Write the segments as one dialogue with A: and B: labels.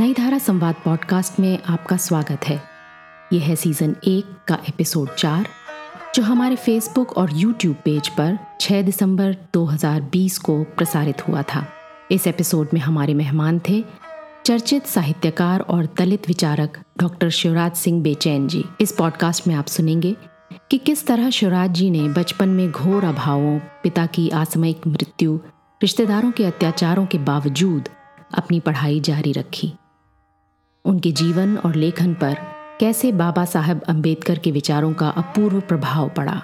A: नई धारा संवाद पॉडकास्ट में आपका स्वागत है। यह है सीज़न एक का एपिसोड चार, जो हमारे फेसबुक और यूट्यूब पेज पर 6 दिसंबर 2020 को प्रसारित हुआ था। इस एपिसोड में हमारे मेहमान थे चर्चित साहित्यकार और दलित विचारक डॉक्टर शिवराज सिंह बेचैन जी। इस पॉडकास्ट में आप सुनेंगे कि किस तरह शिवराज जी ने बचपन में घोर अभावों, पिता की आसमयिक मृत्यु, रिश्तेदारों के अत्याचारों के बावजूद अपनी पढ़ाई जारी रखी। उनके जीवन और लेखन पर कैसे बाबा साहब अंबेडकर के विचारों का अपूर्व प्रभाव पड़ा।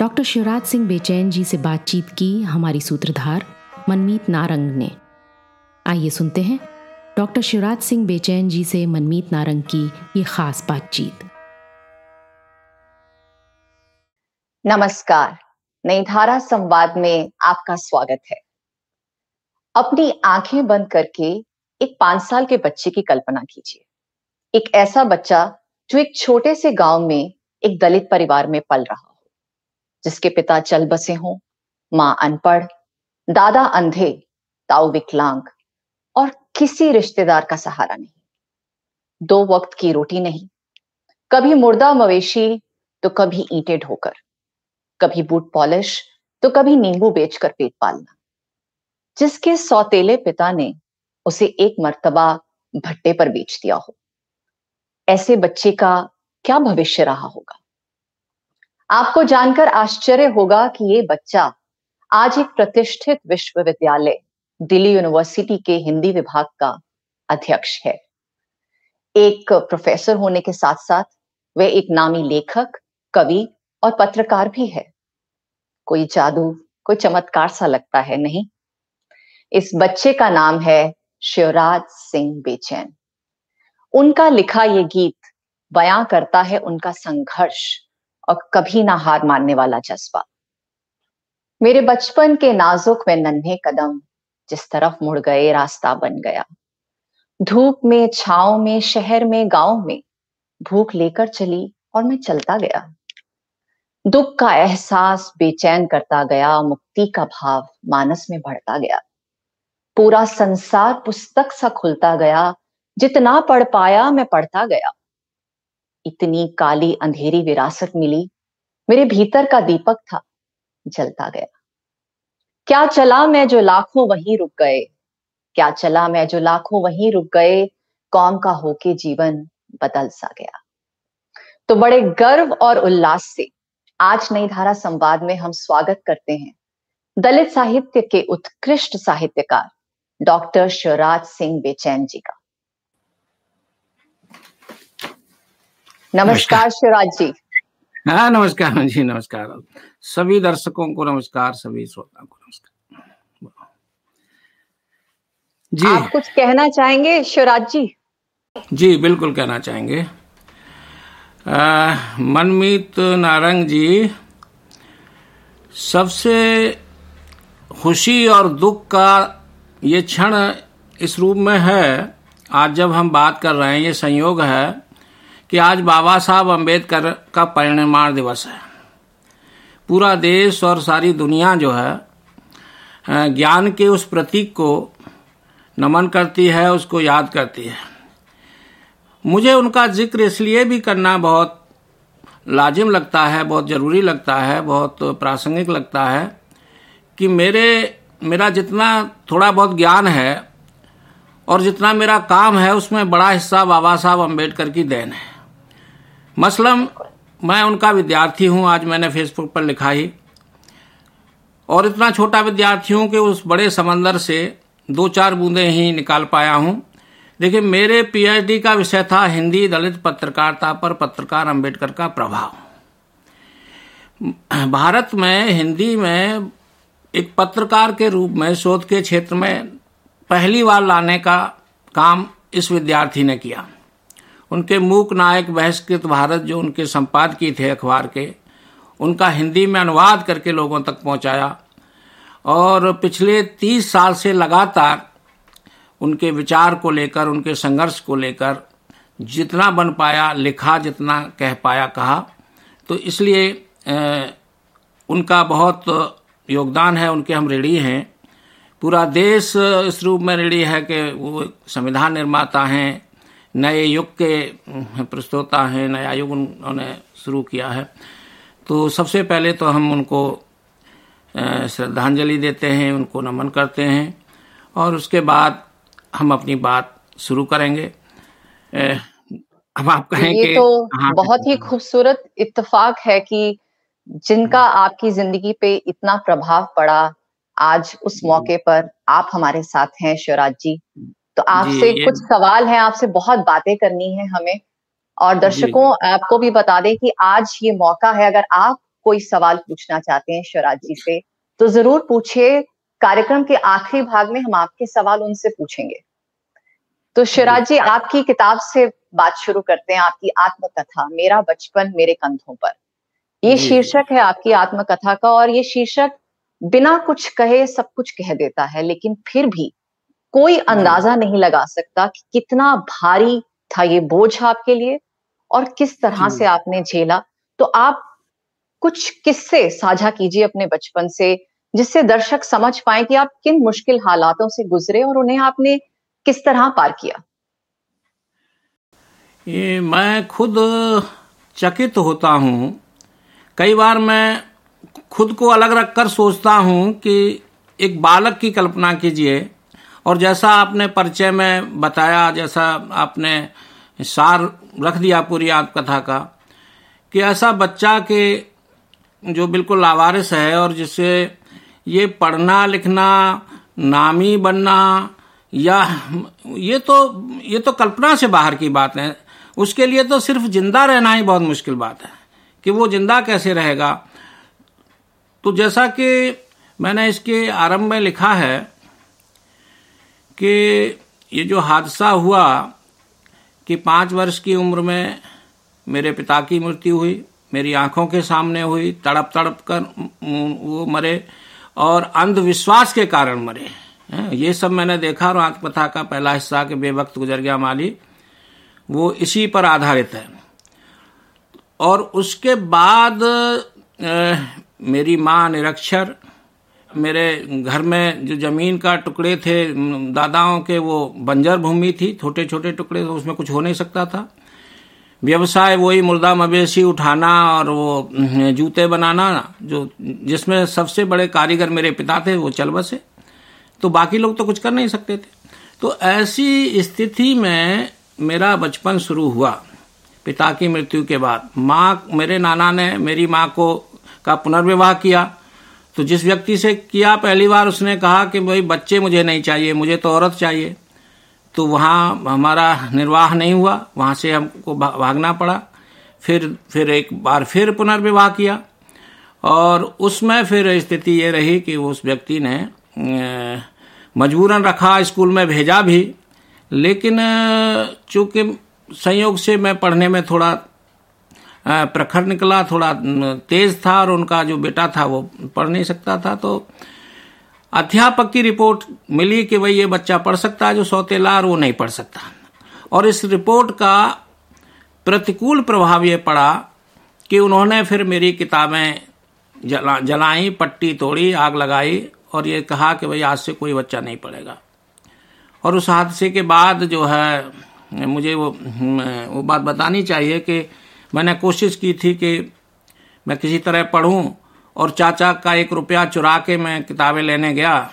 A: डॉक्टर शिवराज सिंह बेचैन जी से बातचीत की हमारी सूत्रधार मनमीत नारंग ने। आइए सुनते हैं डॉक्टर शिवराज सिंह बेचैन जी से मनमीत नारंग की ये खास बातचीत।
B: नमस्कार। नई धारा संवाद में आपका स्वागत है। अपनी आँखें बंद करके एक पाँच साल के बच्चे की कल्पना कीजिए। एक ऐसा बच्चा जो एक छोटे से गाँव में एक दलित परिवार में पल रहा हो, जिसके पिता चल बसे हों, माँ अनपढ़, दादा अंधे, ताऊ विकलांग और किसी रिश्तेदार का सहारा नहीं। दो वक्त की रोटी नहीं। कभी मुर्दा मवेशी तो कभी ईंटें ढोकर। कभी बूट पॉलिश तो कभी नींबू बेचकर पेट पालना। जिसके सौतेले पिता ने उसे एक मर्तबा भट्टे पर बेच दिया हो। ऐसे बच्चे का क्या भविष्य रहा होगा? आपको जानकर आश्चर्य होगा कि ये बच्चा आज एक प्रतिष्ठित विश्वविद्यालय, दिल्ली यूनिवर्सिटी के हिंदी विभाग का अध्यक्ष है। एक प्रोफेसर होने के साथ साथ वह एक नामी लेखक, कवि और पत्रकार भी है। कोई जादू, कोई चमत्कार सा लगता है, नहीं? इस बच्चे का नाम है शिवराज सिंह बेचैन। उनका लिखा ये गीत बयां करता है उनका संघर्ष और कभी ना हार मानने वाला जज्बा। मेरे बचपन के नाजुक में नन्हे कदम जिस तरफ़ मुड़ गए रास्ता बन गया। धूप में, छाव में, शहर में, गाँव में भूख लेकर चली और मैं चलता गया। दुख का एहसास बेचैन करता गया, मुक्ति का भाव मानस में बढ़ता गया। पूरा संसार पुस्तक सा खुलता गया, जितना पढ़ पाया मैं पढ़ता गया। इतनी काली अंधेरी विरासत मिली, मेरे भीतर का दीपक था, जलता गया। क्या चला मैं जो लाखों वहीं रुक गए? क्या चला मैं जो लाखों वहीं रुक गए? कौम का होके जीवन बदल सा गया। तो बड़े गर्व और उल्लास से आज नई धारा संवाद में हम स्वागत करते हैं। दलित साहित्य के उत्कृष्ट साहित्यकार डॉक्टर शिवराज सिंह बेचैन जी का। नमस्कार शिवराज जी।
C: हाँ नमस्कार जी नमस्कार। सभी दर्शकों को नमस्कार सभी श्रोताओं को नमस्कार।
B: जी। आप कुछ कहना चाहेंगे शिवराज जी?
C: जी बिल्कुल कहना चाहेंगे। आ, मनमीत नारंग जी सबसे खुशी और दुख का ये क्षण इस रूप में है, आज जब हम बात कर रहे हैं, ये संयोग है कि आज बाबा साहब अंबेडकर का परिनिर्माण दिवस है। पूरा देश और सारी दुनिया जो है ज्ञान के उस प्रतीक को नमन करती है, उसको याद करती है। मुझे उनका ज़िक्र इसलिए भी करना बहुत लाजिम लगता है, बहुत ज़रूरी लगता है, बहुत प्रासंगिक लगता है कि मेरे मेरा जितना थोड़ा बहुत ज्ञान है और जितना मेरा काम है, उसमें बड़ा हिस्सा बाबा साहब अंबेडकर की देन है। मसलन, मैं उनका विद्यार्थी हूँ, आज मैंने फेसबुक पर लिखा ही। और इतना छोटा विद्यार्थी हूँ कि उस बड़े समंदर से दो चार बूंदें ही निकाल पाया हूँ। देखिए, मेरे पीएचडी का विषय था हिंदी दलित पत्रकारिता पर पत्रकार अंबेडकर का प्रभाव। भारत में, हिंदी में एक पत्रकार के रूप में, शोध के क्षेत्र में पहली बार लाने का काम इस विद्यार्थी ने किया। उनके मूक नायक बहिष्कृत भारत जो उनके संपादकीय थे अखबार के, उनका हिंदी में अनुवाद करके लोगों तक पहुँचाया और पिछले तीस साल से लगातार उनके विचार को लेकर, उनके संघर्ष को लेकर जितना बन पाया, लिखा जितना कह पाया, कहा। तो इसलिए उनका बहुत योगदान है उनके हम ऋणी हैं। पूरा देश इस रूप में रेडी है कि वो संविधान निर्माता हैं नए युग के प्रस्तोता हैं नया युग उन्होंने शुरू किया है। तो सबसे पहले तो हम उनको श्रद्धांजलि देते हैं उनको नमन करते हैं और उसके बाद हम अपनी बात शुरू करेंगे।
B: अब आप कहेंगे ये तो हाँ, बहुत ही खूबसूरत इत्तेफाक है कि जिनका आपकी ज़िंदगी पे इतना प्रभाव पड़ा आज उस मौके पर आप हमारे साथ हैं शिवराज जी। तो आपसे कुछ सवाल हैं आपसे बहुत बातें करनी है हमें। और दर्शकों आपको भी बता दें कि आज ये मौका है अगर आप कोई सवाल पूछना चाहते हैं शिवराज जी से तो ज़रूर पूछिए। कार्यक्रम के आखिरी भाग में हम आपके सवाल उनसे पूछेंगे। तो शिवराज जी आपकी किताब से बात शुरू करते हैं आपकी आत्मकथा मेरा बचपन मेरे कंधों पर। ये शीर्षक है आपकी आत्मकथा का और ये शीर्षक बिना कुछ कहे सब कुछ कह देता है लेकिन फिर भी कोई अंदाज़ा नहीं लगा सकता कि कितना भारी था ये बोझ आपके लिए और किस तरह से आपने झेला। तो आप कुछ किस्से साझा कीजिए अपने बचपन से जिससे दर्शक समझ पाए कि आप किन मुश्किल हालातों से गुजरे और उन्हें आपने किस तरह पार किया।
C: ये मैं खुद चकित होता हूँ कई बार मैं खुद को अलग रख कर सोचता हूँ कि एक बालक की कल्पना कीजिए। और जैसा आपने परिचय में बताया, जैसा आपने सार रख दिया पूरी आत्मकथा का, कि ऐसा बच्चा के जो बिल्कुल लावारिस है और जिसे ये पढ़ना, लिखना, नामी बनना, या ये तो ये तो कल्पना से बाहर की बात है। उसके लिए तो सिर्फ़ ज़िंदा रहना ही बहुत मुश्किल बात है। कि वो ज़िंदा कैसे रहेगा? तो जैसा कि मैंने इसके आरंभ में लिखा है कि ये जो हादसा हुआ कि पाँच वर्ष की उम्र में मेरे पिता की मृत्यु हुई, मेरी आँखों के सामने हुई, तड़प तड़प कर वो मरे और अंधविश्वास के कारण मरे। ये सब मैंने देखा और आत्मकथा का पहला हिस्सा के बेवक्त गुजर गया माली, वो इसी पर आधारित है। और उसके बाद ए, मेरी माँ निरक्षर मेरे घर में जो ज़मीन का टुकड़े थे दादाओं के वो बंजर भूमि थी छोटे छोटे टुकड़े तो उसमें कुछ हो नहीं सकता था। व्यवसाय वही मुर्दा मवेशी उठाना और वो जूते बनाना जो जिसमें सबसे बड़े कारीगर मेरे पिता थे वो चल बसे। तो बाकी लोग तो कुछ कर नहीं सकते थे। तो ऐसी स्थिति में मेरा बचपन शुरू हुआ। पिता की मृत्यु के बाद। माँ, मेरे नाना ने मेरी माँ को का पुनर्विवाह किया। तो जिस व्यक्ति से किया पहली बार उसने कहा कि भाई बच्चे मुझे नहीं चाहिए, मुझे तो औरत चाहिए। तो वहाँ हमारा निर्वाह नहीं हुआ, वहाँ से हमको भागना पड़ा। फिर फिर एक बार फिर पुनर्विवाह किया। और उसमें फिर स्थिति ये रही कि उस व्यक्ति ने मजबूरन रखा, स्कूल में भेजा भी। लेकिन, चूँकि संयोग से मैं पढ़ने में थोड़ा प्रखर निकला, थोड़ा तेज था और उनका जो बेटा था वो पढ़ नहीं सकता था तो अध्यापक की रिपोर्ट मिली कि भाई ये बच्चा पढ़ सकता है, जो सौतेला और वो नहीं पढ़ सकता। और इस रिपोर्ट का प्रतिकूल प्रभाव ये पड़ा कि उन्होंने फिर मेरी किताबें जला, जलाई, पट्टी तोड़ी, आग लगाई, और ये कहा कि भाई आज से कोई बच्चा नहीं पढ़ेगा। और उस हादसे के बाद जो है मुझे वो वो बात बतानी चाहिए कि मैंने कोशिश की थी कि मैं किसी तरह पढ़ूं और चाचा का एक रुपया चुरा के मैं किताबें लेने गया।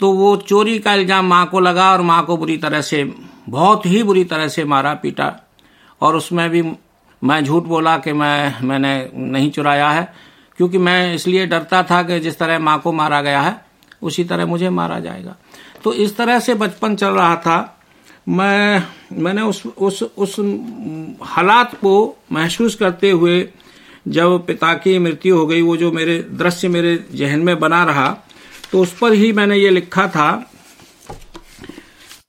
C: तो वो चोरी का इल्ज़ाम माँ को लगा और माँ को बुरी तरह से, बहुत ही बुरी तरह से मारा पीटा। और उसमें भी मैं झूठ बोला कि मैं, मैंने नहीं चुराया है, क्योंकि मैं इसलिए डरता था कि जिस तरह माँ को मारा गया है, उसी तरह मुझे मारा जाएगा। तो इस तरह से बचपन चल रहा था। मैं मैंने उस उस उस हालात को महसूस करते हुए जब पिता की मृत्यु हो गई वो जो मेरे दृश्य मेरे जहन में बना रहा तो उस पर ही मैंने ये लिखा था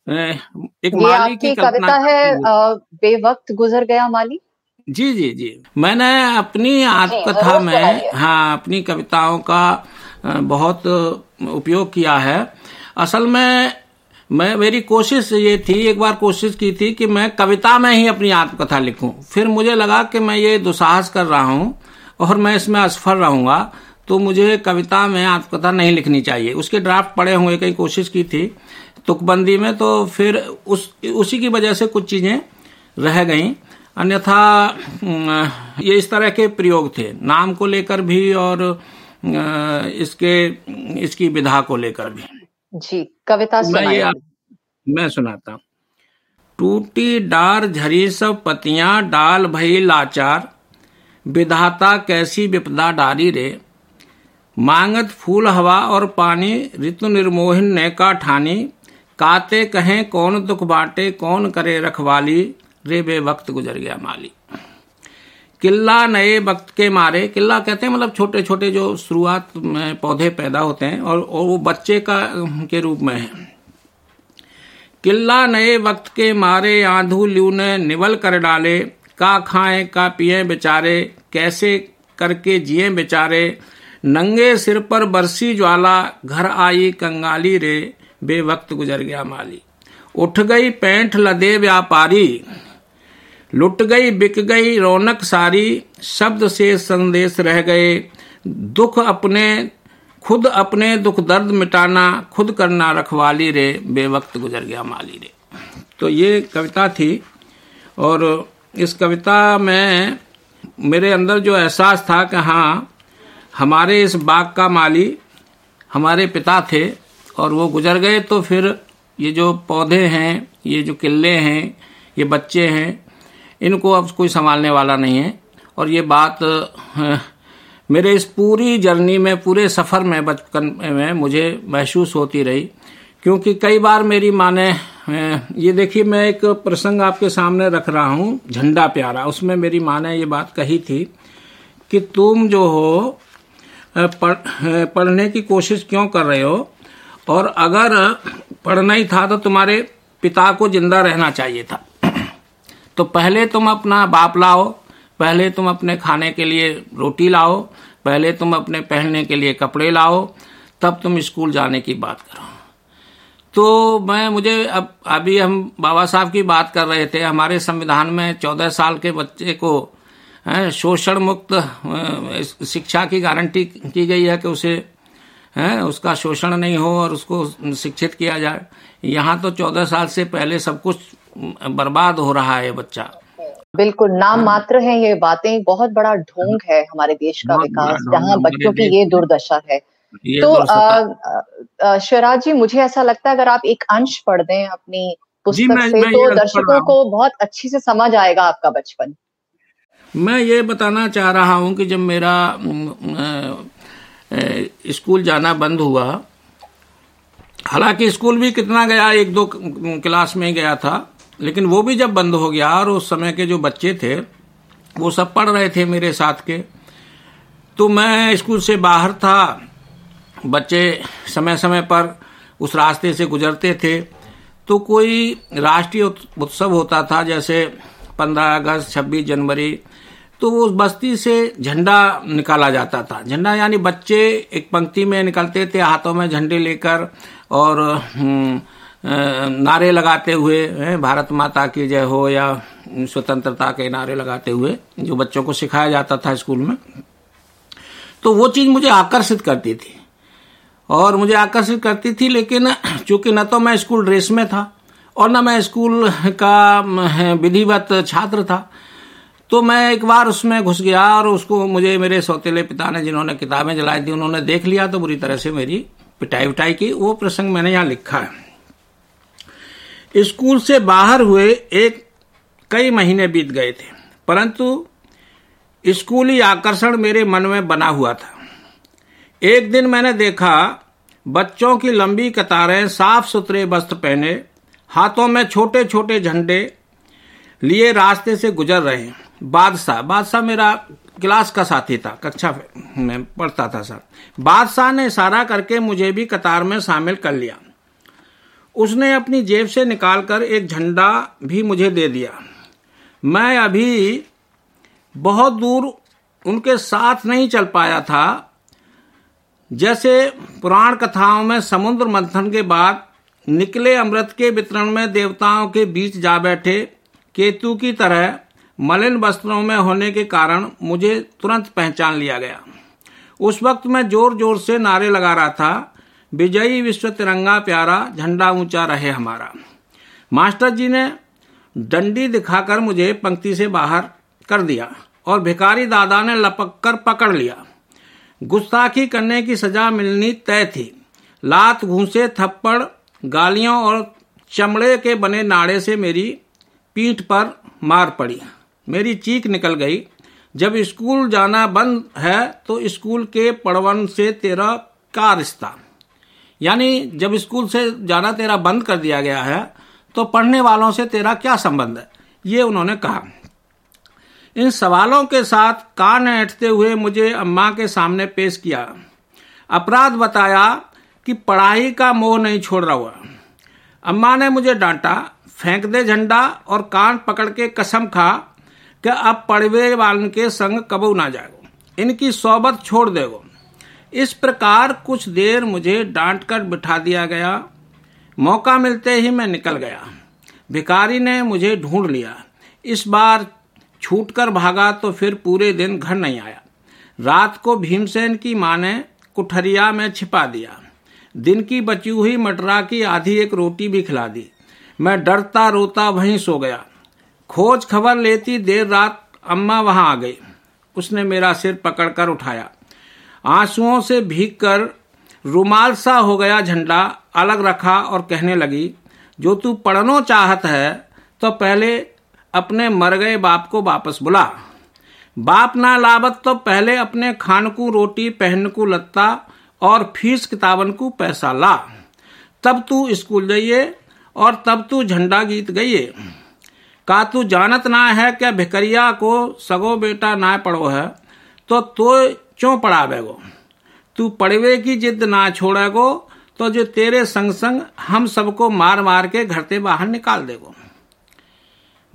B: एक माली की कविता है बेवक्त गुजर गया माली?
C: जी जी जी। मैंने अपनी आत्मकथा में हाँ अपनी कविताओं का बहुत उपयोग किया है। असल में मैं, मेरी कोशिश ये थी, एक बार कोशिश की थी कि मैं कविता में ही अपनी आत्मकथा लिखूं। फिर मुझे लगा कि मैं ये दुसाहस कर रहा हूँ और मैं इसमें असफल रहूँगा तो मुझे कविता में आत्मकथा नहीं लिखनी चाहिए। उसके ड्राफ्ट पड़े हुए कई कोशिश की थी। तुकबंदी में तो फिर उस, उसी की वजह से कुछ चीज़ें रह गईं। अन्यथा ये इस तरह के प्रयोग थे। नाम को लेकर भी और इसके, इसकी विधा को लेकर भी।
B: जी कविता
C: मैं मैं सुनाता टूटी डार झरी सब पतियाँ डाल भई लाचार। विधाता कैसी विपदा डारी रे। मांगत फूल हवा और पानी ऋतु निर्मोहिन ने का ठानी। काते कहें कौन दुख बाटे कौन करे रखवाली। रे बे वक्त गुजर गया माली। किला नए वक्त के मारे। किला कहते हैं मतलब छोटे छोटे जो शुरुआत में पौधे पैदा होते हैं और, और वो बच्चे का के रूप में है। किला नए वक्त के मारे आंधू ल्यू ने निवल कर डाले का खाए का पिए बेचारे कैसे करके जिए बेचारे। नंगे सिर पर बरसी ज्वाला घर आई कंगाली रे बेवक्त गुजर गया माली। उठ गई पैंठ लदे व्यापारी। लुट गई, बिक गई, रौनक सारी शब्द से संदेश रह गए। दुख अपने, खुद अपने दुख दर्द मिटाना, खुद करना रखवाली रे, बेवक्त गुजर गया माली रे। तो ये कविता थी, और इस कविता में मेरे अंदर जो एहसास था कि हाँ हमारे इस बाग का माली, हमारे पिता थे, और वो गुजर गए तो फिर ये जो पौधे हैं, ये जो किले हैं, ये बच्चे हैं इनको अब कोई संभालने वाला नहीं है। और ये बात मेरे इस पूरी जर्नी में पूरे सफ़र में बचपन में मुझे महसूस होती रही। क्योंकि कई बार मेरी माँ ने ये देखिए मैं एक प्रसंग आपके सामने रख रहा हूँ झंडा प्यारा। उसमें मेरी माँ ने ये बात कही थी कि तुम जो हो पढ़, पढ़ने की कोशिश क्यों कर रहे हो? और अगर पढ़ना ही था तो तुम्हारे पिता को ज़िंदा रहना चाहिए था। तो पहले तुम अपना बाप लाओ, पहले तुम अपने खाने के लिए रोटी लाओ, पहले तुम अपने पहनने के लिए कपड़े लाओ, तब तुम स्कूल जाने की बात करो। तो मैं, मुझे अब, अभी हम बाबा साहब की बात कर रहे थे, हमारे संविधान में चौदह साल के बच्चे को शोषण मुक्त शिक्षा की गारंटी की गई है कि उसे, है, उसका शोषण नहीं हो और उसको शिक्षित किया जाए। यहाँ तो चौदह साल से पहले सब कुछ बर्बाद हो रहा है बच्चा।
B: बिल्कुल नाम हाँ। मात्र है ये बातें बहुत बड़ा ढोंग है हमारे देश का विकास जहाँ बच्चों की ये दुर्दशा है। तो शिवराज जी मुझे ऐसा लगता है अगर आप एक अंश पढ़ दें अपनी पुस्तक मैं, से मैं तो दर्शकों को बहुत अच्छी से समझ आएगा आपका बचपन।
C: मैं ये बताना चाह रहा हूँ कि जब मेरा स्कूल जाना बंद हुआ हालाँकि स्कूल भी कितना गया एक दो क्लास में गया था लेकिन वो भी जब बंद हो गया और उस समय के जो बच्चे थे वो सब पढ़ रहे थे मेरे साथ के तो मैं स्कूल से बाहर था। बच्चे समय समय पर उस रास्ते से गुजरते थे। तो कोई राष्ट्रीय उत्सव होता था जैसे पंद्रह अगस्त छब्बीस जनवरी तो उस बस्ती से झंडा निकाला जाता था। झंडा यानी बच्चे एक पंक्ति में निकलते थे हाथों में झंडे लेकर और हम्म, नारे लगाते हुए भारत माता की जय हो या स्वतंत्रता के नारे लगाते हुए जो बच्चों को सिखाया जाता था स्कूल में तो वो चीज़ मुझे आकर्षित करती थी। और मुझे आकर्षित करती थी, लेकिन चूँकि न तो मैं स्कूल ड्रेस में था और न मैं स्कूल का विधिवत छात्र था तो मैं एक बार उसमें घुस गया और उसको मुझे, मेरे सौतेले पिता ने जिन्होंने किताबें जलाई थी, उन्होंने देख लिया तो बुरी तरह से मेरी पिटाई उटाई की। वो प्रसंग मैंने यहाँ लिखा है। स्कूल से बाहर हुए एक कई महीने बीत गए थे। परंतु स्कूली आकर्षण मेरे मन में बना हुआ था। एक दिन मैंने देखा बच्चों की लंबी कतारें साफ़ सुथरे वस्त्र पहने, हाथों में छोटे छोटे झंडे लिए रास्ते से गुजर रहे हैं। बादशाह बादशाह मेरा क्लास का साथी था, कक्षा में पढ़ता था सर। बादशाह ने इशारा करके मुझे भी कतार में शामिल कर लिया। उसने अपनी जेब से निकालकर एक झंडा भी मुझे दे दिया। मैं अभी बहुत दूर उनके साथ नहीं चल पाया था। जैसे पुराण कथाओं में समुद्र मंथन के बाद निकले अमृत के वितरण में देवताओं के बीच जा बैठे केतु की तरह मलिन वस्त्रों में होने के कारण मुझे तुरंत पहचान लिया गया। उस वक्त मैं ज़ोर ज़ोर से नारे लगा रहा था। विजयी विश्व तिरंगा प्यारा, झंडा ऊँचा रहे हमारा। मास्टर जी ने डंडी दिखाकर मुझे पंक्ति से बाहर कर दिया और भिकारी दादा ने लपक कर पकड़ लिया। गुस्ताखी करने की सजा मिलनी तय थी। लात, घूसे, थप्पड़, गालियों और चमड़े के बने नाड़े से मेरी पीठ पर मार पड़ी। मेरी चीख निकल गई। जब स्कूल जाना बंद है तो स्कूल के पड़वन से तेरा का रिश्ता। यानी जब स्कूल से जाना तेरा बंद कर दिया गया है तो पढ़ने वालों से तेरा क्या संबंध है? ये उन्होंने कहा। इन सवालों के साथ कान ऐठते हुए मुझे अम्मा के सामने पेश किया। अपराध बताया कि पढ़ाई का मोह नहीं छोड़ रहा हुआ। अम्मा ने मुझे डांटा, फेंक दे झंडा और कान पकड़ के कसम खा कि अब पड़वे वालन के संग कबू ना जाएगो। इनकी सोबत छोड़ देगो। इस प्रकार कुछ देर मुझे डांट कर बिठा दिया गया। मौका मिलते ही मैं निकल गया। भिकारी ने मुझे ढूंढ लिया। इस बार छूट कर भागा तो फिर पूरे दिन घर नहीं आया। रात को भीमसेन की माँ ने कुठरिया में छिपा दिया। दिन की बची हुई मटरा की आधी एक रोटी भी खिला दी। मैं डरता रोता वहीं सो गया। खोज खबर लेती देर रात अम्मा वहाँ आ गई। उसने मेरा सिर पकड़कर उठाया। आंसुओं से भीग कर रुमाल सा हो गया झंडा, अलग रखा और कहने लगी, जो तू पढ़नो चाहत है तो पहले अपने मर गए बाप को वापस बुला। बाप ना लावत तो पहले अपने खान को रोटी पहन को लत्ता और फ़ीस किताबन को पैसा ला। तब तू स्कूल जाइए और तब तू झंडा गीत गइए। का तू जानत ना है क्या भिकरिया को सगो बेटा ना पढ़ो है तो तो क्यों पढ़ावेगो तू पढ़वे की जिद ना छोड़ेगो तो जो तेरे संग संग हम सबको मार मार के घर से बाहर निकाल देगो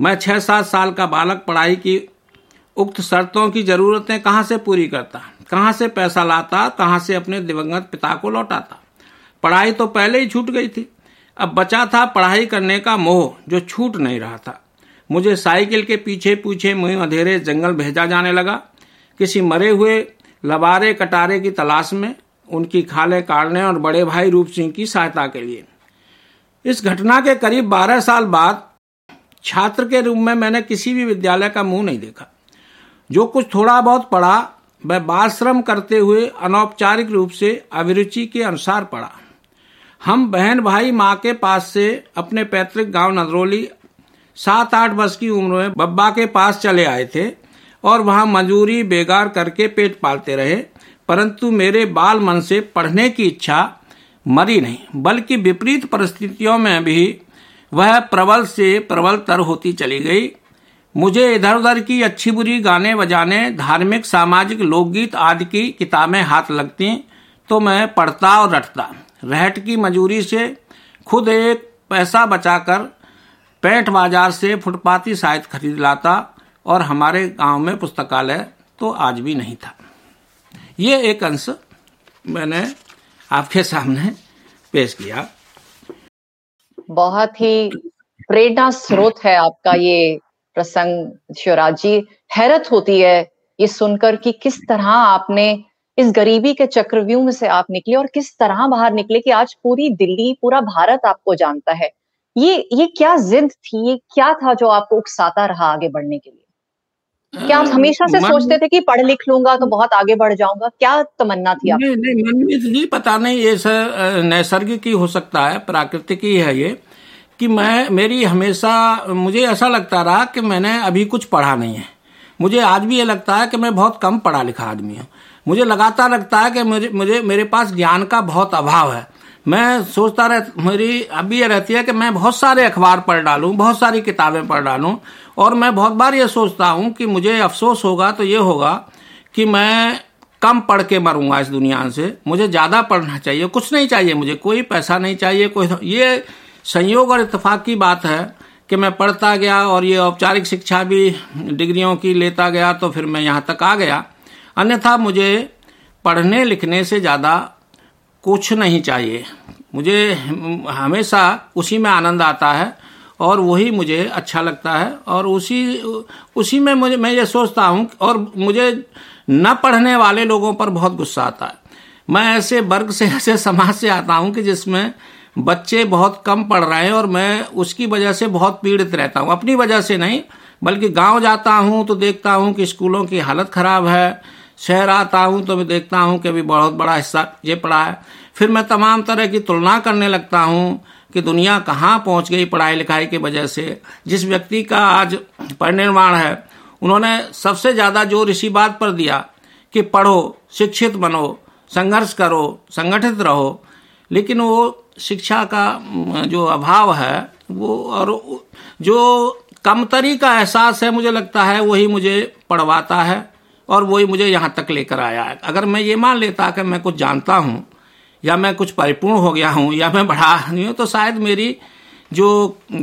C: मैं छह सात साल का बालक पढ़ाई की उक्त शर्तों की जरूरतें कहाँ से पूरी करता? कहाँ से पैसा लाता? कहाँ से अपने दिवंगत पिता को लौटाता? पढ़ाई तो पहले ही छूट गई थी। अब बचा था पढ़ाई करने का मोह, जो छूट नहीं रहा था। मुझे साइकिल के पीछे पीछे मुँह अंधेरे जंगल भेजा जाने लगा। किसी मरे हुए लबारे कटारे की तलाश में उनकी खाले काटने और बड़े भाई रूप सिंह की सहायता के लिए। इस घटना के करीब बारह साल बाद छात्र के रूप में मैंने किसी भी विद्यालय का मुँह नहीं देखा। जो कुछ थोड़ा बहुत पढ़ा वह बाल श्रम करते हुए अनौपचारिक रूप से अभिरुचि के अनुसार पढ़ा। हम बहन भाई माँ के पास से अपने पैतृक गाँव नदरौली सात आठ वर्ष की उम्र में बब्बा के पास चले आए थे। और वहाँ मजूरी बेगार करके पेट पालते रहे, परंतु मेरे बाल मन से पढ़ने की इच्छा मरी नहीं, बल्कि विपरीत परिस्थितियों में भी वह प्रबल से प्रबलतर होती चली गई। मुझे इधर उधर की अच्छी बुरी गाने बजाने, धार्मिक, सामाजिक, लोकगीत आदि की किताबें हाथ लगती तो मैं पढ़ता और रटता। रहट की मजूरी से खुद एक पैसा बचाकर पैंठ बाज़ार से फुटपाती साहित्य खरीद लाता और हमारे गाँव में पुस्तकालय तो आज भी नहीं था। ये एक अंश मैंने आपके सामने पेश किया।
B: बहुत ही प्रेरणा स्रोत है आपका ये प्रसंग, शिवराज जी। हैरत होती है ये सुनकर कि किस तरह आपने इस गरीबी के चक्रव्यूह से आप निकले और किस तरह बाहर निकले कि आज पूरी दिल्ली, पूरा भारत आपको जानता है। ये ये क्या जिद थी, ये क्या था जो आपको उकसाता रहा आगे बढ़ने के लिए? क्या आप हमेशा से सोचते थे कि पढ़ लिख लूँगा तो बहुत आगे बढ़ जाऊँगा? क्या तमन्ना थी
C: आप? नहीं नहीं मनमीत जी पता नहीं ये सर नैसर्गिक ही हो सकता है प्राकृतिक ही है ये कि मैं मेरी हमेशा मुझे ऐसा लगता रहा कि मैंने अभी कुछ पढ़ा नहीं है। मुझे आज भी ये लगता है कि मैं बहुत कम पढ़ा लिखा आदमी हूँ। मुझे लगातार लगता है कि मुझे मुझे मेरे पास ज्ञान का बहुत अभाव है। मैं सोचता रह, मेरी अभी ये रहती है कि मैं बहुत सारे अखबार पढ़ डालूं, बहुत सारी किताबें पढ़ डालूं, और मैं बहुत बार ये सोचता हूँ कि मुझे अफसोस होगा तो ये होगा कि मैं कम पढ़ के मरूँगा इस दुनिया से। मुझे ज़्यादा पढ़ना चाहिए, कुछ नहीं चाहिए मुझे, कोई पैसा नहीं चाहिए, कोई ये संयोग और इतफाक की बात है कि मैं पढ़ता गया और ये औपचारिक शिक्षा भी डिग्रियों की लेता गया तो फिर मैं यहाँ तक आ गया। अन्यथा मुझे पढ़ने लिखने से ज़्यादा कुछ नहीं चाहिए। मुझे हमेशा उसी में आनंद आता है और वही मुझे अच्छा लगता है और उसी उसी में मुझे, मैं ये सोचता हूँ और मुझे न पढ़ने वाले लोगों पर बहुत गुस्सा आता है। मैं ऐसे वर्ग से, ऐसे समाज से आता हूँ कि जिसमें बच्चे बहुत कम पढ़ रहे हैं और मैं उसकी वजह से बहुत पीड़ित रहता हूँ। अपनी वजह से नहीं बल्कि गाँव जाता हूँ तो देखता हूँ कि स्कूलों की हालत खराब है। शहर आता हूँ तो मैं देखता हूँ कि अभी बहुत बड़ा हिस्सा ये पड़ा है। फिर मैं तमाम तरह की तुलना करने लगता हूँ कि दुनिया कहाँ पहुँच गई पढ़ाई लिखाई की वजह से। जिस व्यक्ति का आज परिनिर्माण है, उन्होंने सबसे ज़्यादा ज़ोर इसी बात पर दिया कि पढ़ो, शिक्षित बनो, संघर्ष करो, संगठित रहो। लेकिन वो शिक्षा का, जो अभाव है, वो और जो कमतरी का एहसास है मुझे लगता है वही मुझे पढ़वाता है और वही मुझे यहाँ तक लेकर आया है। अगर मैं ये मान लेता कि मैं कुछ जानता हूँ या मैं कुछ परिपूर्ण हो गया हूँ या मैं बढ़ा नहीं हूँ तो शायद मेरी जो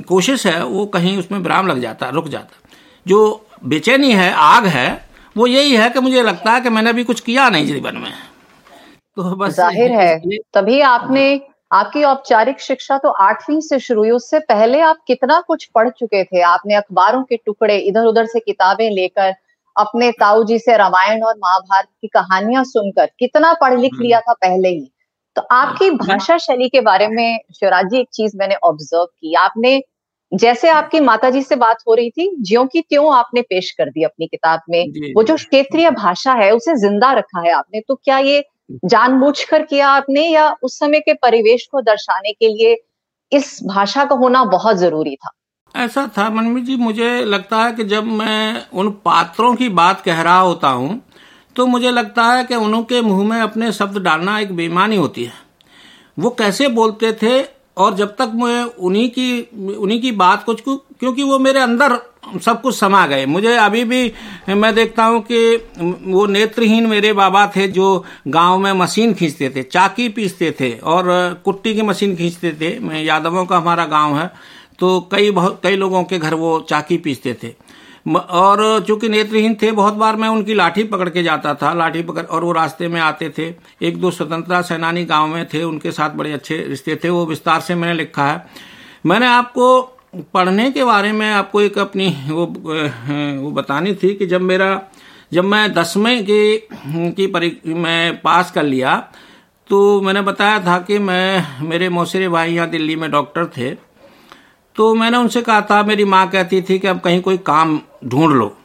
C: कोशिश है वो कहीं उसमें विराम लग जाता रुक जाता। जो बेचैनी है आग है वो यही है कि मुझे लगता है कि मैंने अभी कुछ किया नहीं जीवन में।
B: तो बस ज़ाहिर है तभी आपने आपकी औपचारिक शिक्षा तो आठवीं से शुरू हुई उससे पहले आप कितना कुछ पढ़ चुके थे? आपने अखबारों के टुकड़े इधर उधर से किताबें लेकर अपने ताऊ जी से रामायण और महाभारत की कहानियाँ सुनकर कितना पढ़ लिख लिया था पहले ही? तो आपकी भाषा शैली के बारे में शिवराज जी एक चीज़ मैंने ऑब्ज़र्व की। आपने जैसे आपकी माता जी से बात हो रही थी ज्यो की त्यों आपने पेश कर दी अपनी किताब में। वो जो क्षेत्रीय भाषा है उसे ज़िंदा रखा है आपने। तो क्या ये जानबूझकर किया आपने या उस समय के परिवेश को दर्शाने के लिए इस भाषा का होना बहुत ज़रूरी था?
C: ऐसा था, मनमी जी, मुझे लगता है कि जब मैं उन पात्रों की बात कह रहा होता हूँ तो मुझे लगता है कि उनके मुँह में अपने शब्द डालना एक बेईमानी होती है। वो कैसे बोलते थे और जब तक मैं उन्हीं की उन्हीं की बात कुछ क्योंकि वो मेरे अंदर सब कुछ समा गए। मुझे अभी भी, मैं देखता हूँ कि वो नेत्रहीन मेरे बाबा थे जो गाँव में मशीन खींचते थे, चाकी पीसते थे और कुट्टी की मशीन खींचते थे। मैं यादवों का हमारा गाँव है तो कई बहुत, कई लोगों के घर वो चाकी पीसते थे। और चूँकि नेत्रहीन थे, बहुत बार मैं उनकी लाठी पकड़ के जाता था, लाठी पकड़, और वो रास्ते में आते थे। एक दो स्वतंत्रता सेनानी गाँव में थे, उनके साथ बड़े अच्छे रिश्ते थे, वो विस्तार से मैंने लिखा है। मैंने आपको पढ़ने के बारे में आपको एक अपनी वो वो बतानी थी कि जब मेरा, जब मैं दसवें की की परी, मैं पास कर लिया तो मैंने बताया था कि मैं, मेरे मौसरे भाई यहाँ दिल्ली में डॉक्टर थे तो मैंने उनसे कहा था, मेरी माँ कहती थी कि अब कहीं कोई काम ढूंढ लो।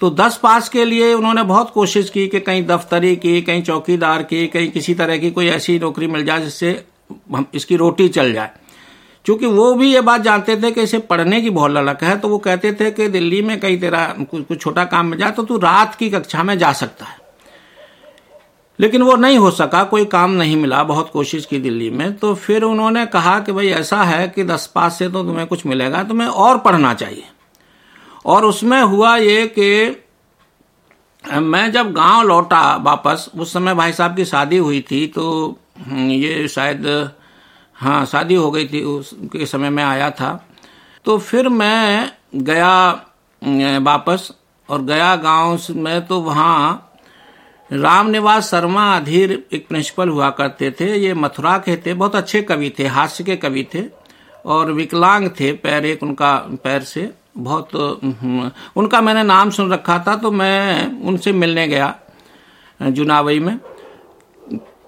C: तो दस पास के लिए उन्होंने बहुत कोशिश की कि कहीं दफ्तरी की, कहीं चौकीदार की, कहीं किसी तरह की कोई ऐसी नौकरी मिल जाए जिससे हम, इसकी रोटी चल जाए। क्योंकि वो भी ये बात जानते थे कि इसे पढ़ने की बहुत ललक है तो वो कहते थे कि दिल्ली में कहीं तेरा कुछ छोटा काम में जाए तो तू रात की कक्षा में जा सकता है। लेकिन वो नहीं हो सका कोई काम नहीं मिला बहुत कोशिश की दिल्ली में तो फिर उन्होंने कहा कि भाई ऐसा है कि दस पास से तो तुम्हें कुछ मिलेगा तुम्हें और पढ़ना चाहिए। और उसमें हुआ ये कि मैं जब गाँव लौटा वापस उस समय भाई साहब की शादी हुई थी तो हम्म, ये शायद हाँ शादी हो गई थी उसके समय में आया था। तो फिर मैं गया वापस और गया गाँव में तो वहाँ राम निवास शर्मा अधीर एक प्रिंसिपल हुआ करते थे। ये मथुरा के थे बहुत अच्छे कवि थे हास्य के कवि थे और विकलांग थे पैर एक उनका पैर से बहुत हम्म, उनका मैंने नाम सुन रखा था तो मैं उनसे मिलने गया जुनावई में।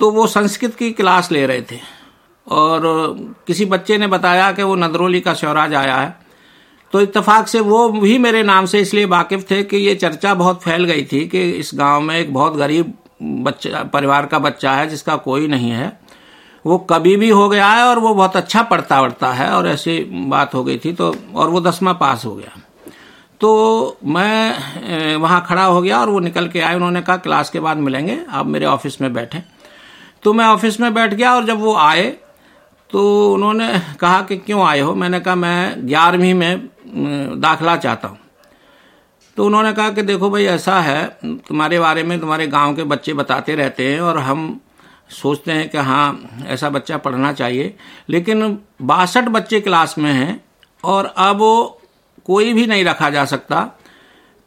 C: तो वो संस्कृत की क्लास ले रहे थे। और किसी बच्चे ने बताया कि वो नदरोली का स्वराज आया है। तो इत्तेफाक से वो भी मेरे नाम से इसलिए वाकिफ थे कि ये चर्चा बहुत फैल गई थी कि इस गाँव में एक बहुत गरीब बच्चा, परिवार का बच्चा है जिसका कोई नहीं है। वो कभी भी हो गया है और वो बहुत अच्छा पढ़ता वढ़ता है और ऐसी बात हो गई थी तो और वो दसवा पास हो गया। तो मैं वहाँ खड़ा हो गया और वो निकल के आए। उन्होंने कहा, क्लास के बाद मिलेंगे, आप मेरे ऑफ़िस में बैठे। तो मैं ऑफ़िस में बैठ गया और जब वो आए तो उन्होंने कहा कि क्यों आए हो? मैंने कहा, मैं ग्यारहवीं में दाखला चाहता हूँ। तो उन्होंने कहा कि देखो भाई, ऐसा है, तुम्हारे बारे में तुम्हारे गाँव के बच्चे बताते रहते हैं और हम सोचते हैं कि हाँ ऐसा बच्चा पढ़ना चाहिए। लेकिन बासठ बच्चे क्लास में हैं और अब कोई भी नहीं रखा जा सकता।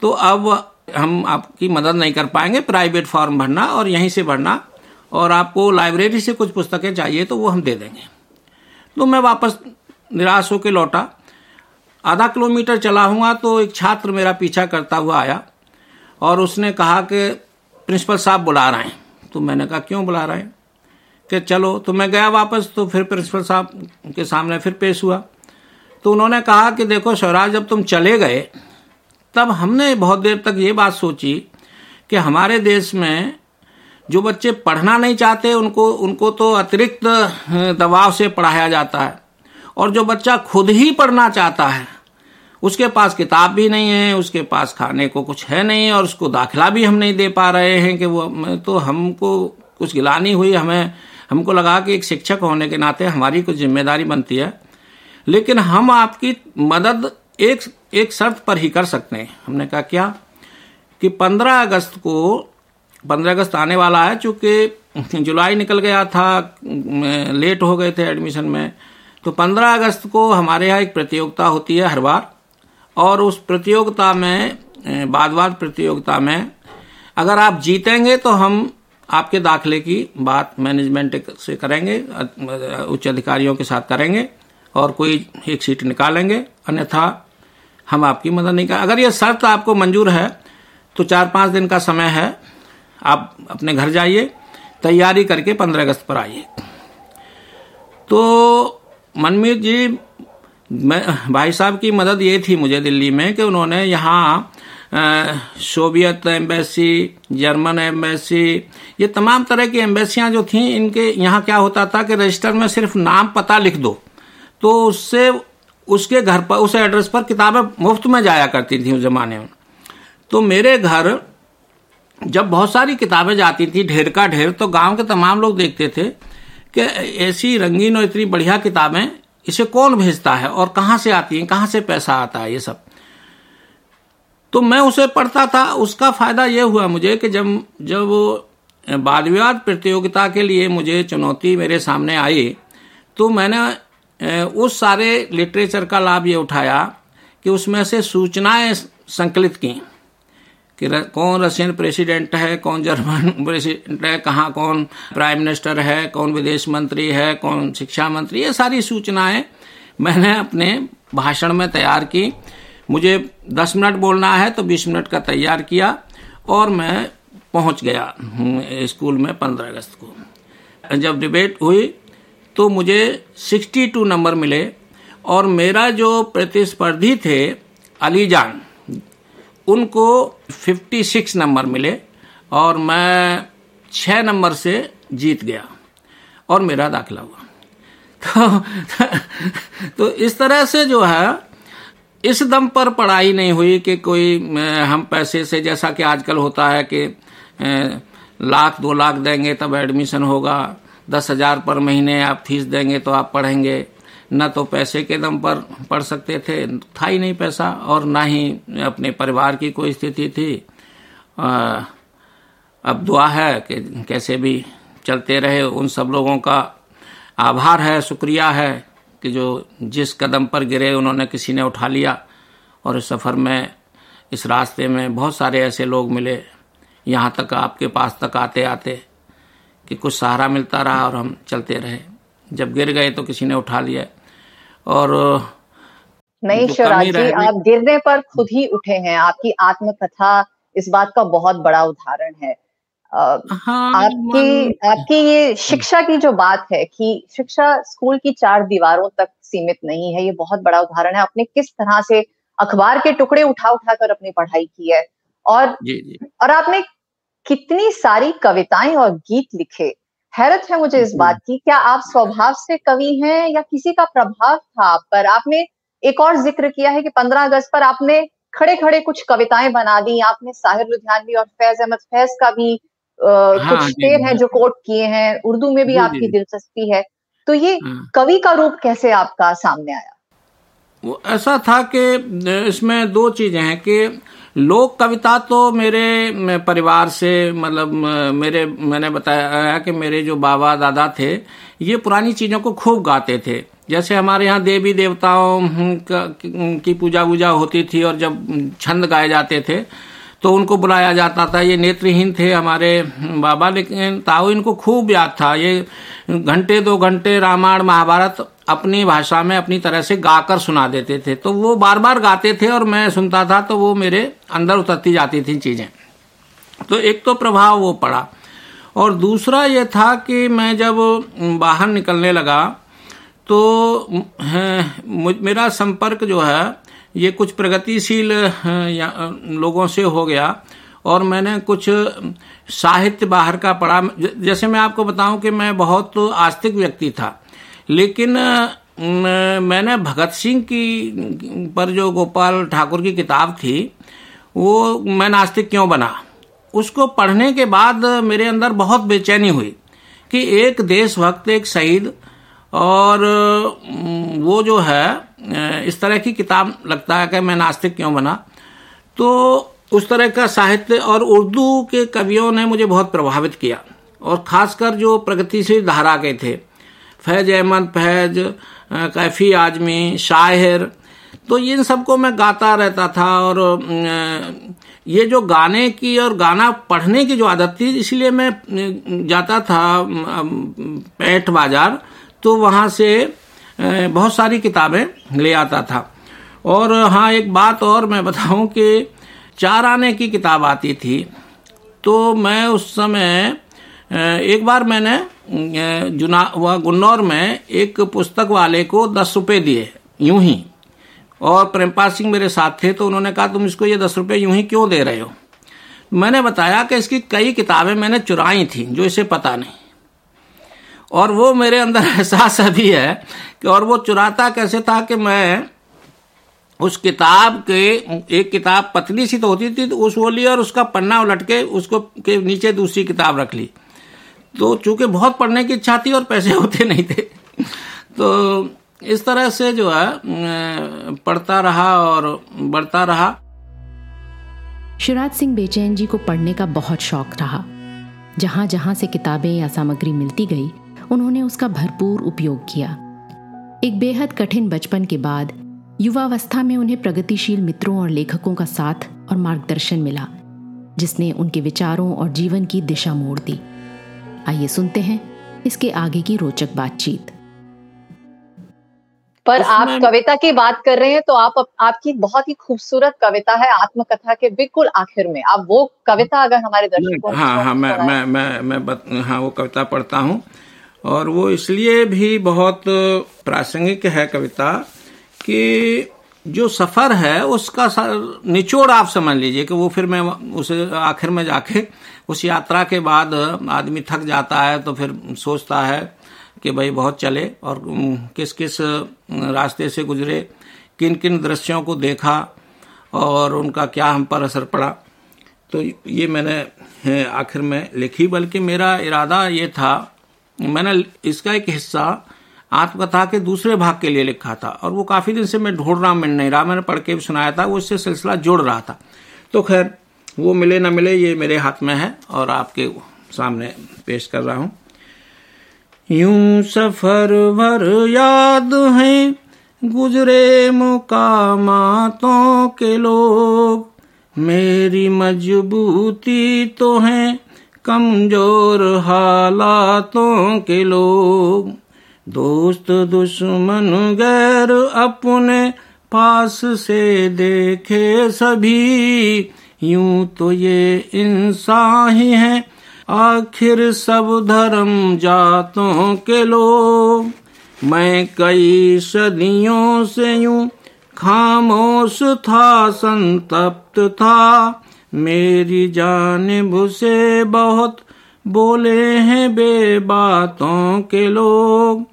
C: तो अब हम आपकी मदद नहीं कर पाएँगे, प्राइवेट फॉर्म भरना और यहीं से भरना। और आपको लाइब्रेरी से कुछ पुस्तकें चाहिए तो वो हम दे देंगे। तो मैं वापस निराश होकर लौटा। आधा किलोमीटर चला हुआ तो एक छात्र मेरा पीछा करता हुआ आया और उसने कहा कि, प्रिंसिपल साहब बुला रहे हैं। तो मैंने कहा, क्यों बुला रहे हैं? कि, चलो। तो मैं गया वापस तो फिर प्रिंसिपल साहब के सामने फिर पेश हुआ। तो उन्होंने कहा कि, देखो स्वराज जब तुम चले गए, तब हमने बहुत देर तक ये बात सोची कि हमारे देश में जो बच्चे पढ़ना नहीं चाहते, उनको उनको तो अतिरिक्त दबाव से पढ़ाया जाता है। और जो बच्चा खुद ही पढ़ना चाहता है, उसके पास किताब भी नहीं है, उसके पास खाने को कुछ है नहीं, और उसको दाखिला भी हम नहीं दे पा रहे हैं कि वो तो हमको कुछ गिलानी हुई हमें, हमको लगा कि एक शिक्षक होने के नाते हमारी कुछ ज़िम्मेदारी बनती है। लेकिन हम आपकी मदद एक एक शर्त पर ही कर सकते हैं। हमने कहा क्या? कि 15 अगस्त को 15 अगस्त आने वाला है, चूँकि जुलाई निकल गया था लेट हो गए थे एडमिशन में तो 15 अगस्त को हमारे यहाँ एक प्रतियोगिता होती है हर बार, और उस प्रतियोगिता में बाद बाद प्रतियोगिता में, अगर आप जीतेंगे तो हम आपके दाखिले की बात मैनेजमेंट से करेंगे, उच्च अधिकारियों के साथ करेंगे, और कोई एक सीट निकालेंगे, अन्यथा हम आपकी मदद नहीं कर अगर ये शर्त आपको मंजूर है तो चार पाँच दिन का समय है आप अपने घर जाइए, तैयारी करके पंद्रह अगस्त पर आइए। तो मनमीत जी, मैं, भाई साहब की मदद ये थी मुझे दिल्ली में कि उन्होंने यहाँ सोवियत एम्बेसी, जर्मन एम्बेसी, ये तमाम तरह की एम्बेसियाँ जो थीं, इनके यहाँ क्या होता था कि रजिस्टर में सिर्फ़ नाम पता लिख दो। तो उससे, उसके घर पर, उस एड्रेस पर किताबें मुफ़्त में जाया करती थी उस जमाने में। तो मेरे घर जब बहुत सारी किताबें जाती थी, ढेर का ढेर तो गाँव के तमाम लोग देखते थे कि ऐसी रंगीन और इतनी बढ़िया किताबें, इसे कौन भेजता है और कहाँ से आती हैं, कहाँ से पैसा आता है, ये सब। तो मैं उसे पढ़ता था, उसका फ़ायदा ये हुआ मुझे कि जब जब वाद विवाद प्रतियोगिता के लिए मुझे चुनौती मेरे सामने आई तो मैंने उस सारे लिटरेचर का लाभ ये उठाया कि उसमें से सूचनाएँ संकलित की। कि कौन रशियन प्रेसिडेंट है, कौन जर्मन प्रेसिडेंट है, कहाँ कौन प्राइम मिनिस्टर है, कौन विदेश मंत्री है, कौन शिक्षा मंत्री, ये सारी सूचनाएँ मैंने अपने भाषण में तैयार की। मुझे 10 मिनट बोलना है तो 20 मिनट का तैयार किया और मैं पहुँच गया स्कूल में 15 अगस्त को। जब डिबेट हुई तो मुझे 62 नंबर मिले और मेरा जो प्रतिस्पर्धी थे अलीजान उनको 56 नंबर मिले और मैं छः नंबर से जीत गया और मेरा दाखिला हुआ। तो, तो इस तरह से जो है इस दम पर पढ़ाई नहीं हुई कि कोई हम पैसे से जैसा कि आजकल होता है कि लाख दो लाख देंगे तब एडमिशन होगा दस हज़ार पर महीने आप फ़ीस देंगे तो आप पढ़ेंगे। न तो पैसे के दम पर पढ़ सकते थे था ही नहीं पैसा और ना ही अपने परिवार की कोई स्थिति थी। आ, अब दुआ है कि कैसे भी चलते रहे। उन सब लोगों का आभार है शुक्रिया है कि जो जिस कदम पर गिरे उन्होंने किसी ने उठा लिया और इस सफ़र में इस रास्ते में बहुत सारे ऐसे लोग मिले। यहाँ तक आपके पास तक आते आते कि कुछ सहारा मिलता रहा और हम चलते रहे। जब गिर गए तो किसी ने उठा लिया। और
B: नहीं शिवराज जी आप गिरने पर खुद ही उठे हैं। आपकी आत्मकथा इस बात का बहुत बड़ा उदाहरण है। हाँ, आपकी आपकी ये शिक्षा की जो बात है कि शिक्षा स्कूल की चार दीवारों तक सीमित नहीं है ये बहुत बड़ा उदाहरण है। आपने किस तरह से अखबार के टुकड़े उठा उठा कर अपनी पढ़ाई की है? और जी जी। और आपने कितनी सारी कविताएँ और गीत लिखे? हैरत है मुझे इस बात की। क्या आप स्वभाव से कवि हैं या किसी का प्रभाव था आप पर? आपने एक और ज़िक्र किया है कि पंद्रह अगस्त पर आपने खड़े खड़े कुछ कविताएँ बना दी। आपने साहिर लुधियानवी और फैज अहमद फैज का भी आ, हाँ, कुछ शेर हैं जो। कोट किए हैं। उर्दू में भी आपकी दिलचस्पी है। तो ये हाँ। कवि का रूप कैसे आपका सामने आया?
C: वो ऐसा था कि इसमें दो चीज़ें हैं कि लोक कविता तो मेरे परिवार से मतलब मेरे, मैंने बताया कि मेरे जो बाबा दादा थे, ये पुरानी चीज़ों को खूब गाते थे। जैसे हमारे यहाँ देवी देवताओं की पूजा वूजा होती थी और जब छंद गाए जाते थे तो उनको बुलाया जाता था। ये नेत्रहीन थे हमारे बाबा, लेकिन ताऊ इनको खूब याद था। ये घंटे दो घंटे रामायण, महाभारत अपनी भाषा में अपनी तरह से गाकर सुना देते थे। तो वो बार बार गाते थे और मैं सुनता था तो वो मेरे अंदर उतरती जाती थी चीज़ें। तो एक तो प्रभाव वो पड़ा। और दूसरा ये था कि मैं जब बाहर निकलने लगा तो मेरा संपर्क जो है, ये कुछ प्रगतिशील लोगों से हो गया। और मैंने कुछ साहित्य बाहर का पढ़ा। जैसे मैं आपको बताऊँ कि मैं बहुत आस्तिक व्यक्ति था। लेकिन मैंने भगत सिंह की, पर जो गोपाल ठाकुर की किताब थी, वो मैं नास्तिक क्यों बना? उसको पढ़ने के बाद मेरे अंदर बहुत बेचैनी हुई कि एक देशभक्त, एक शहीद और वो जो है, इस तरह की किताब लगता है कि मैं नास्तिक क्यों बना? तो उस तरह का साहित्य और उर्दू के कवियों ने मुझे बहुत प्रभावित किया, और खासकर जो प्रगतिशील धारा के थे। फैज अहमद, फैज कैफी आजमी, शाहिर। तो इन सबको मैं गाता रहता था और ये जो गाने की और गाना पढ़ने की जो आदत थी, इसलिए मैं जाता था पैठ बाज़ार तो वहाँ से बहुत सारी किताबें ले आता था। और हाँ एक बात और मैं बताऊँ कि चार आने की किताब आती थी तो मैं उस समय एक बार मैंने जुना, वह गुन्नौर में एक पुस्तक वाले को दस रुपये दिए, यूँ ही। और प्रेमपाल सिंह मेरे साथ थे तो उन्होंने कहा, तुम इसको ये दस रुपये यूँ ही क्यों दे रहे हो? मैंने बताया कि इसकी कई किताबें मैंने चुराई थी, जो इसे पता नहीं। और वो मेरे अंदर एहसास अभी है कि, और वो चुराता कैसे था कि मैं उस किताब के, एक किताब पतली सी तो होती थी तो उस वो ली और उसका पन्ना उलट के उसको, के नीचे दूसरी किताब रख ली। तो चूँकि बहुत पढ़ने की इच्छा थी और पैसे होते नहीं थे तो इस तरह से जो है पढ़ता रहा और बढ़ता रहा।
A: शिवराज सिंह बेचैन जी को पढ़ने का बहुत शौक रहा। जहाँ जहाँ से किताबें या सामग्री मिलती गई, उन्होंने उसका भरपूर उपयोग किया। एक बेहद कठिन बचपन के बाद, युवावस्था में उन्हें प्रगतिशील मित्रों और लेखकों का साथ और मार्गदर्शन मिला, जिसने उनके विचारों और जीवन की दिशा मोड़ दी। आइए सुनते हैं इसके आगे की रोचक बातचीत।
B: पर आप कविता की बात कर रहे हैं तो आप आपकी बहुत ही खूबसूरत कविता है आत्मकथा के बिल्कुल आखिर में। आप वो कविता अगर हमारे दर्शकों
C: हाँ हाँ मैं मैं मैं मैं बत, हाँ वो कविता पढ़ता हूँ। और वो इसलिए भी बहुत प्रासंगिक है कविता कि जो सफ़र है उसका निचोड़ आप समझ लीजिए कि वो फिर मैं उसे आखिर में जाके उस यात्रा के बाद आदमी थक जाता है तो फिर सोचता है कि भाई बहुत चले और किस किस रास्ते से गुजरे किन किन दृश्यों को देखा और उनका क्या हम पर असर पड़ा। तो ये मैंने आखिर में लिखी, बल्कि मेरा इरादा ये था, मैंने इसका एक हिस्सा आत्मकथा के दूसरे भाग के लिए लिखा था और वो काफ़ी दिन से मैं ढूंढ रहा, मिल नहीं रहा, मैंने पढ़ के भी सुनाया था, वो इससे सिलसिला जोड़ रहा था। तो खैर वो मिले ना मिले, ये मेरे हाथ में है और आपके सामने पेश कर रहा हूँ। यूँ सफ़र भर याद है, गुजरे मुकामातों के लोग। मेरी मजबूती तो है, कमज़ोर हालातों के लोग। दोस्त दुश्मन गैर अपने पास से देखे सभी यूँ तो ये इंसान ही है। आखिर सब धर्म जातों के लोग। मैं कई सदियों से यूँ खामोश था, संतप्त था। मेरी जानिब से बहुत बोले हैं बे बातों के लोग।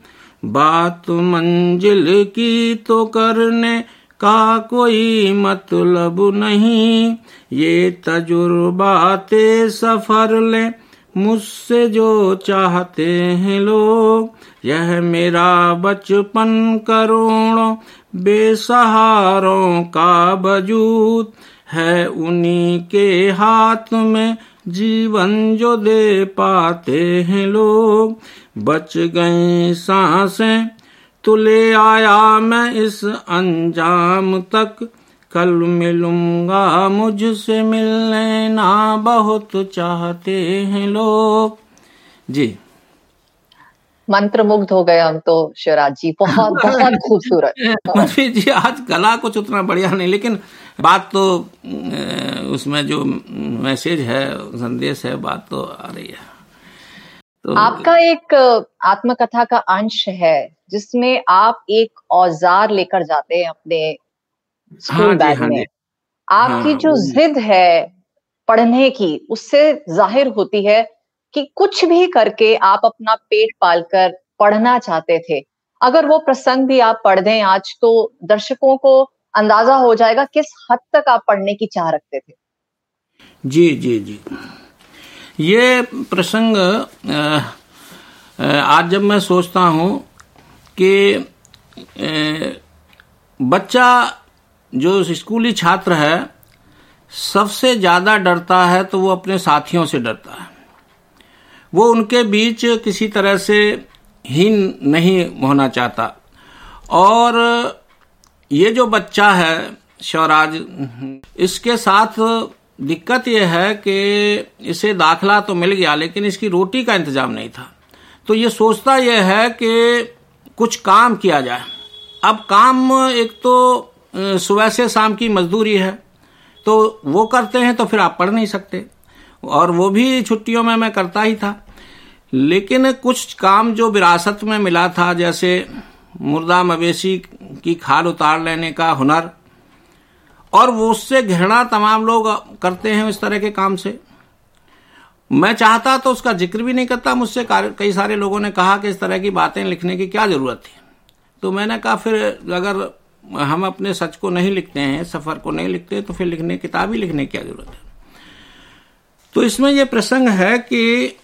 C: बात मंजिल की तो करने का कोई मतलब नहीं। ये तजुर्बाते सफ़र ले, मुझसे जो चाहते हैं लोग। यह मेरा बचपन करोड़ों बेसहारों का वजूद है। उन्हीं के हाथ में जीवन जो दे पाते हैं लोग। बच गई साँसें तुले आया मैं इस अंजाम तक। कल मिलूँगा मुझसे मिलने ना बहुत चाहते हैं लोग। जी।
B: मंत्र मुग्ध हो गए हम तो शिवराज जी। बहुत बहुत खूबसूरत।
C: मनवीर जी आज गला कुछ उतना बढ़िया नहीं लेकिन बात तो उसमें जो मैसेज है संदेश है बात तो आ रही है।
B: तो आपका एक आत्मकथा का अंश है जिसमें आप एक औज़ार लेकर जाते हैं अपने स्कूल हाँ बैग हाँ में। आपकी हाँ, जो जिद है पढ़ने की उससे ज़ाहिर होती है कि कुछ भी करके आप अपना पेट पालकर पढ़ना चाहते थे। अगर वो प्रसंग भी आप पढ़ दें आज तो दर्शकों को अंदाज़ा हो जाएगा किस हद तक आप पढ़ने की चाह रखते थे।
C: जी जी जी। ये प्रसंग आज जब मैं सोचता हूँ कि बच्चा जो स्कूली छात्र है, सबसे ज़्यादा डरता है तो वो अपने साथियों से डरता है। वो उनके बीच किसी तरह से हीन नहीं होना चाहता। और ये जो बच्चा है शौराज इसके साथ दिक्कत यह है कि इसे दाखला तो मिल गया, लेकिन इसकी रोटी का इंतज़ाम नहीं था। तो ये सोचता यह है कि कुछ काम किया जाए। अब काम एक तो सुबह से शाम की मजदूरी है तो वो करते हैं तो फिर आप पढ़ नहीं सकते। और वो भी छुट्टियों में मैं करता ही था। लेकिन कुछ काम जो विरासत में मिला था, जैसे मुर्दा मवेशी की खाल उतार लेने का हुनर और वो उससे घृणा तमाम लोग करते हैं इस तरह के काम से। मैं चाहता तो उसका ज़िक्र भी नहीं करता, मुझसे कई सारे लोगों ने कहा कि इस तरह की बातें लिखने की क्या ज़रूरत थी। तो मैंने कहा, फिर अगर हम अपने सच को नहीं लिखते हैं, सफ़र को नहीं लिखते तो फिर लिखने, किताब ही लिखने की क्या ज़रूरत है? तो इसमें यह प्रसंग है कि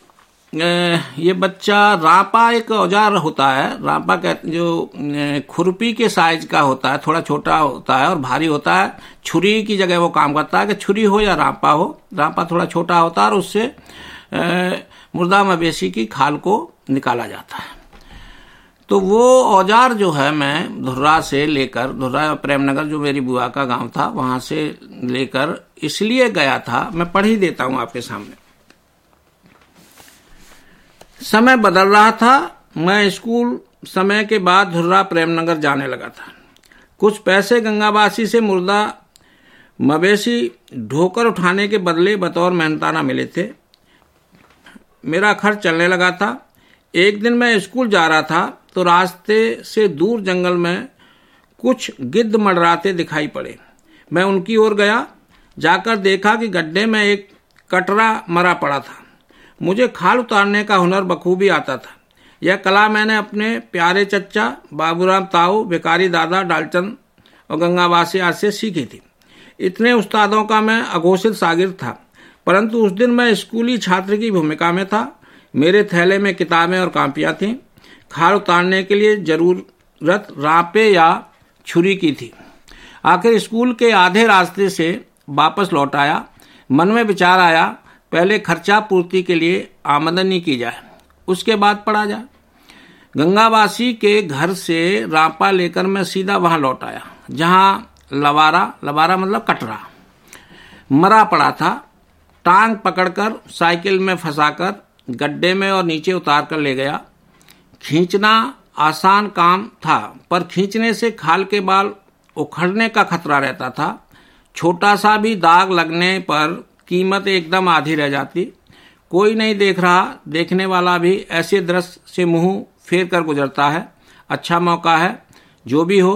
C: ये बच्चा रापा एक औज़ार होता है। रापा कहते जो खुरपी के साइज़ का होता है, थोड़ा छोटा होता है और भारी होता है। छुरी की जगह वो काम करता है कि छुरी हो या रापा हो। रापा थोड़ा छोटा होता है और उससे मुर्दा मवेशी की खाल को निकाला जाता है। तो वो औज़ार जो है, मैं धुर्रा से लेकर, धुर्रा प्रेमनगर, जो मेरी बुआ का गाँव था, वहाँ से लेकर इसलिए गया था। मैं पढ़ ही देता हूँ आपके सामने। समय बदल रहा था। मैं स्कूल समय के बाद धुर्रा प्रेमनगर जाने लगा था। कुछ पैसे गंगावासी से मुर्दा मवेशी ढोकर उठाने के बदले बतौर मेहनताना मिले थे। मेरा खर्च चलने लगा था। एक दिन मैं स्कूल जा रहा था तो रास्ते से दूर जंगल में कुछ गिद्ध मडराते दिखाई पड़े। मैं उनकी ओर गया। जाकर देखा कि गड्ढे में एक कटरा मरा पड़ा था। मुझे खाल उतारने का हुनर बखूबी आता था। यह कला मैंने अपने प्यारे चच्चा, बाबूराम ताऊ बेकारी दादा, डालचंद और गंगावासी आज से सीखी थी। इतने उस्तादों का मैं अघोषित सागिर था, परंतु उस दिन मैं स्कूली छात्र की भूमिका में था। मेरे थैले में किताबें और कापियाँ थीं। खाल उतारने के लिए ज़रूरत रापे या छुरी की थी। आखिर स्कूल के आधे रास्ते से वापस लौट आया। मन में विचार आया पहले खर्चा पूर्ति के लिए आमदनी की जाए, उसके बाद पढ़ा जाए। गंगावासी के घर से रापा लेकर मैं सीधा वहाँ लौट आया, जहाँ लवारा लवारा मतलब कटरा, मरा पड़ा था। टांग पकड़कर साइकिल में फंसाकर गड्ढे में और नीचे उतार कर ले गया। खींचना आसान काम था, पर खींचने से खाल के बाल उखड़ने का खतरा रहता था। छोटा सा भी दाग लगने पर कीमत एकदम आधी रह जाती। कोई नहीं देख रहा, देखने वाला भी ऐसे दृश्य से मुँह फेर कर गुजरता है। अच्छा मौका है, जो भी हो,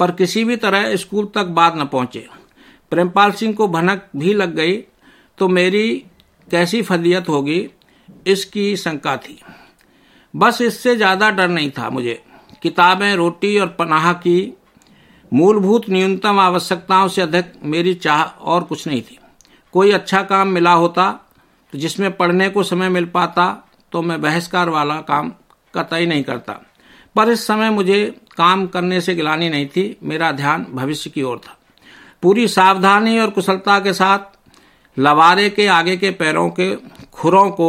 C: पर किसी भी तरह स्कूल तक बात न पहुँचे। प्रेमपाल सिंह को भनक भी लग गई तो मेरी कैसी फदियत होगी, इसकी शंका थी। बस इससे ज़्यादा डर नहीं था मुझे। किताबें, रोटी और पनाह की मूलभूत न्यूनतम आवश्यकताओं से अधिक मेरी चाह और कुछ नहीं थी। कोई अच्छा काम मिला होता तो जिसमें पढ़ने को समय मिल पाता तो मैं बहसकार वाला काम कतई नहीं करता। पर इस समय मुझे काम करने से गिलानी नहीं थी, मेरा ध्यान भविष्य की ओर था। पूरी सावधानी और कुशलता के साथ लवारे के आगे के पैरों के खुरों को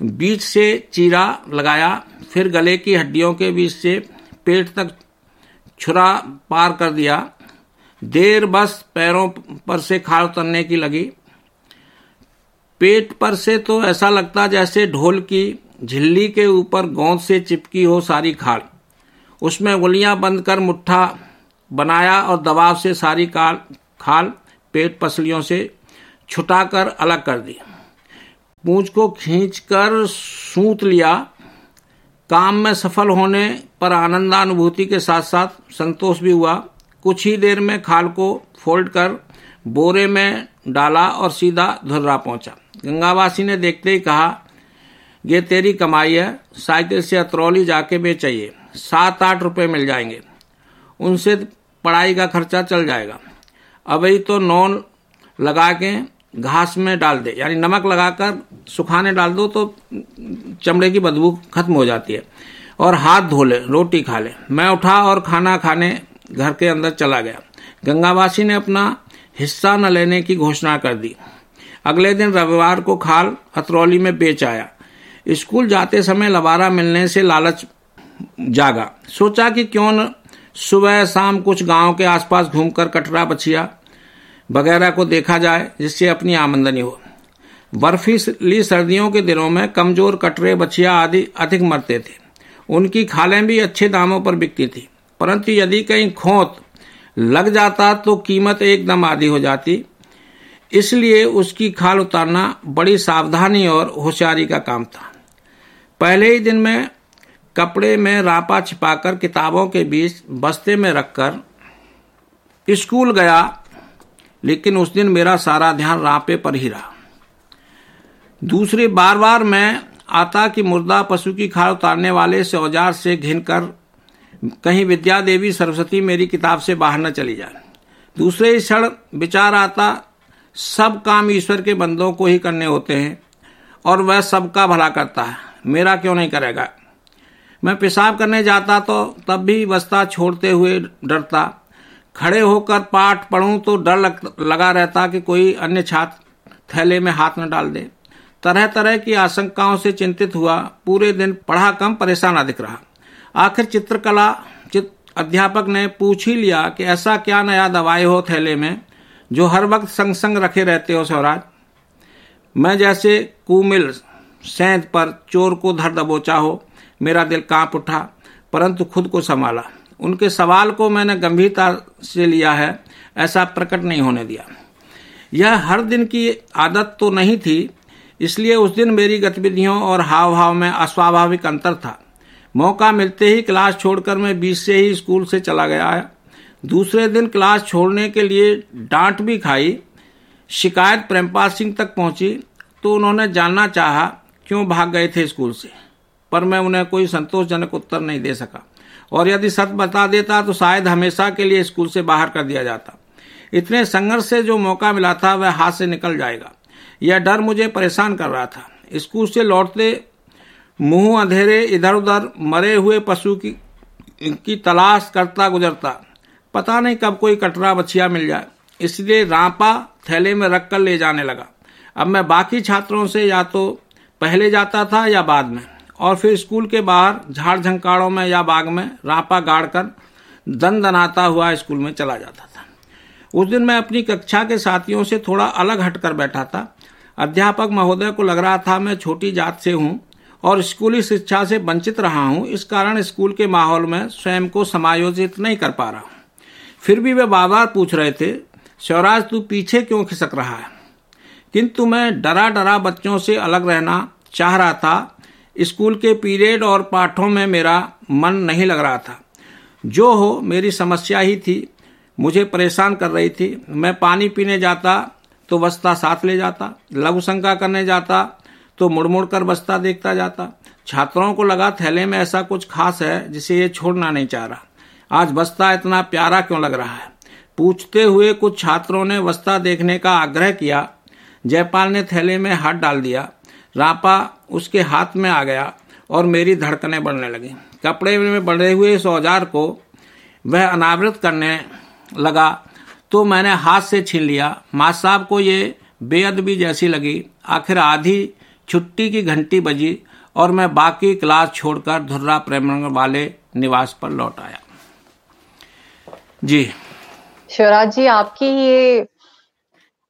C: बीच से चीरा लगाया, फिर गले की हड्डियों के बीच से पेट तक छुरा पार कर दिया देर बस पैरों पर से खाल उतरने की लगी। पेट पर से तो ऐसा लगता जैसे ढोल की झिल्ली के ऊपर गोंद से चिपकी हो सारी खाल। उसमें उंगलियाँ बंद कर मुट्ठा बनाया और दबाव से सारी काल खाल पेट पसलियों से छुटाकर अलग कर दी। पूंछ को खींचकर सूत लिया। काम में सफल होने पर आनंदानुभूति के साथ साथ संतोष भी हुआ। कुछ ही देर में खाल को फोल्ड कर बोरे में डाला और सीधा धुर्रा पहुँचा। गंगावासी ने देखते ही कहा, ये तेरी कमाई है, साइकिल से अतरौली जाके बेचाइए। सात आठ रुपए मिल जाएँगे। उनसे पढ़ाई का खर्चा चल जाएगा। अभी तो नॉन लगा के घास में डाल दे। यानी नमक लगाकर सुखाने डाल दो तो चमड़े की बदबू खत्म हो जाती है। और हाथ धो ले, रोटी खा ले। मैं उठा और खाना खाने घर के अंदर चला गया। गंगावासी ने अपना हिस्सा न लेने की घोषणा कर दी। अगले दिन रविवार को खाल हथरौली में बेच आया। स्कूल जाते समय लबारा मिलने से लालच जागा। सोचा कि क्यों न सुबह शाम कुछ गाँव के आसपास घूमकर कटरा बछिया वगैरह को देखा जाए, जिससे अपनी आमदनी हो। बर्फीली सर्दियों के दिनों में कमज़ोर कटरे, बछिया आदि अधिक मरते थे। उनकी खालें भी अच्छे दामों पर बिकती थी। परंतु यदि कहीं खोत लग जाता तो कीमत एकदम आधी हो जाती। इसलिए उसकी खाल उतारना बड़ी सावधानी और होशियारी का काम था। पहले ही दिन में कपड़े में रापा छिपाकर किताबों के बीच बस्ते में रखकर स्कूल गया, लेकिन उस दिन मेरा सारा ध्यान रापे पर ही रहा। दूसरी बार बार मैं आता कि मुर्दा पशु की खाल उतारने वाले से औज़ार से घिन कर कहीं विद्या देवी सरस्वती मेरी किताब से बाहर न चली जाए। दूसरे क्षण विचार आता सब काम ईश्वर के बंदों को ही करने होते हैं और वह सबका भला करता है। मेरा क्यों नहीं करेगा? मैं पेशाब करने जाता तो तब भी बस्ता छोड़ते हुए डरता। खड़े होकर पाठ पढ़ूं तो डर लग, लगा रहता कि कोई अन्य छात्र थैले में हाथ न डाल दे। तरह तरह की आशंकाओं से चिंतित हुआ। पूरे दिन पढ़ा कम परेशान अधिक रहा। आखिर चित्रकला चित्र अध्यापक ने पूछ ही लिया कि ऐसा क्या नया दवाई हो थैले में, जो हर वक्त संग संग रखे रहते हो स्वराज मैं जैसे कुमिल सेंध पर चोर को धर दबोचा हो, मेरा दिल काँप उठा, परंतु खुद को संभाला। उनके सवाल को मैंने गंभीरता से लिया है, ऐसा प्रकट नहीं होने दिया। यह हर दिन की आदत तो नहीं थी, इसलिए उस दिन मेरी गतिविधियों और हाव भाव में अस्वाभाविक अंतर था। मौका मिलते ही क्लास छोड़कर मैं बीच से ही स्कूल से चला गया। दूसरे दिन क्लास छोड़ने के लिए डांट भी खाई। शिकायत प्रेमपाल सिंह तक पहुँची तो उन्होंने जानना चाहा, क्यों भाग गए थे स्कूल से? पर मैं उन्हें कोई संतोषजनक उत्तर नहीं दे सका। और यदि सच बता देता तो शायद हमेशा के लिए स्कूल से बाहर कर दिया जाता। इतने संघर्ष से जो मौका मिला था, वह हाथ से निकल जाएगा। यह डर मुझे परेशान कर रहा था। स्कूल से लौटते मुँह अंधेरे इधर उधर मरे हुए पशु की की तलाश करता गुजरता। पता नहीं कब कोई कटरा बछिया मिल जाए। इसलिए रापा थैले में रख कर ले जाने लगा। अब मैं बाकी छात्रों से या तो पहले जाता था या बाद में। और फिर स्कूल के बाहर, झाड़ झंकाड़ों में या बाग में रापा गाड़ कर दन दनाता हुआ स्कूल में चला जाता था। उस दिन मैं अपनी कक्षा के साथियों से थोड़ा अलग हटकर बैठा था। अध्यापक महोदय को लग रहा था मैं छोटी जात से हूँ। और स्कूली शिक्षा से वंचित रहा हूँ, इस कारण स्कूल के माहौल में स्वयं को समायोजित नहीं कर पा रहा हूँ। फिर भी वे बार बार पूछ रहे थे शिवराज तू पीछे क्यों खिसक रहा है? किंतु मैं डरा डरा बच्चों से अलग रहना चाह रहा था। स्कूल के पीरियड और पाठों में मेरा मन नहीं लग रहा था। जो हो, मेरी समस्या ही थी। मुझे परेशान कर रही थी। मैं पानी पीने जाता तो वस्ता साथ ले जाता लघु शंका करने जाता तो मुड़ मुड़ कर बस्ता देखता जाता। छात्रों को लगा थैले में ऐसा कुछ खास है जिसे ये छोड़ना नहीं चाह रहा। आज बस्ता इतना प्यारा क्यों लग रहा है? पूछते हुए कुछ छात्रों ने बस्ता देखने का आग्रह किया। जयपाल ने थैले में हाथ डाल दिया। रापा उसके हाथ में आ गया और मेरी धड़कनें बढ़ने लगी। कपड़े में बढ़े हुए इस औज़ार को वह अनावृत करने लगा। तो मैंने हाथ से छीन लिया। माँ साहब को ये बेअदबी जैसी लगी। आखिर आधी छुट्टी की घंटी बजी और मैं बाकी क्लास छोड़कर धुर्रा प्रेम वाले निवास पर लौट आया। जी।
B: शिवराज जी आपकी ये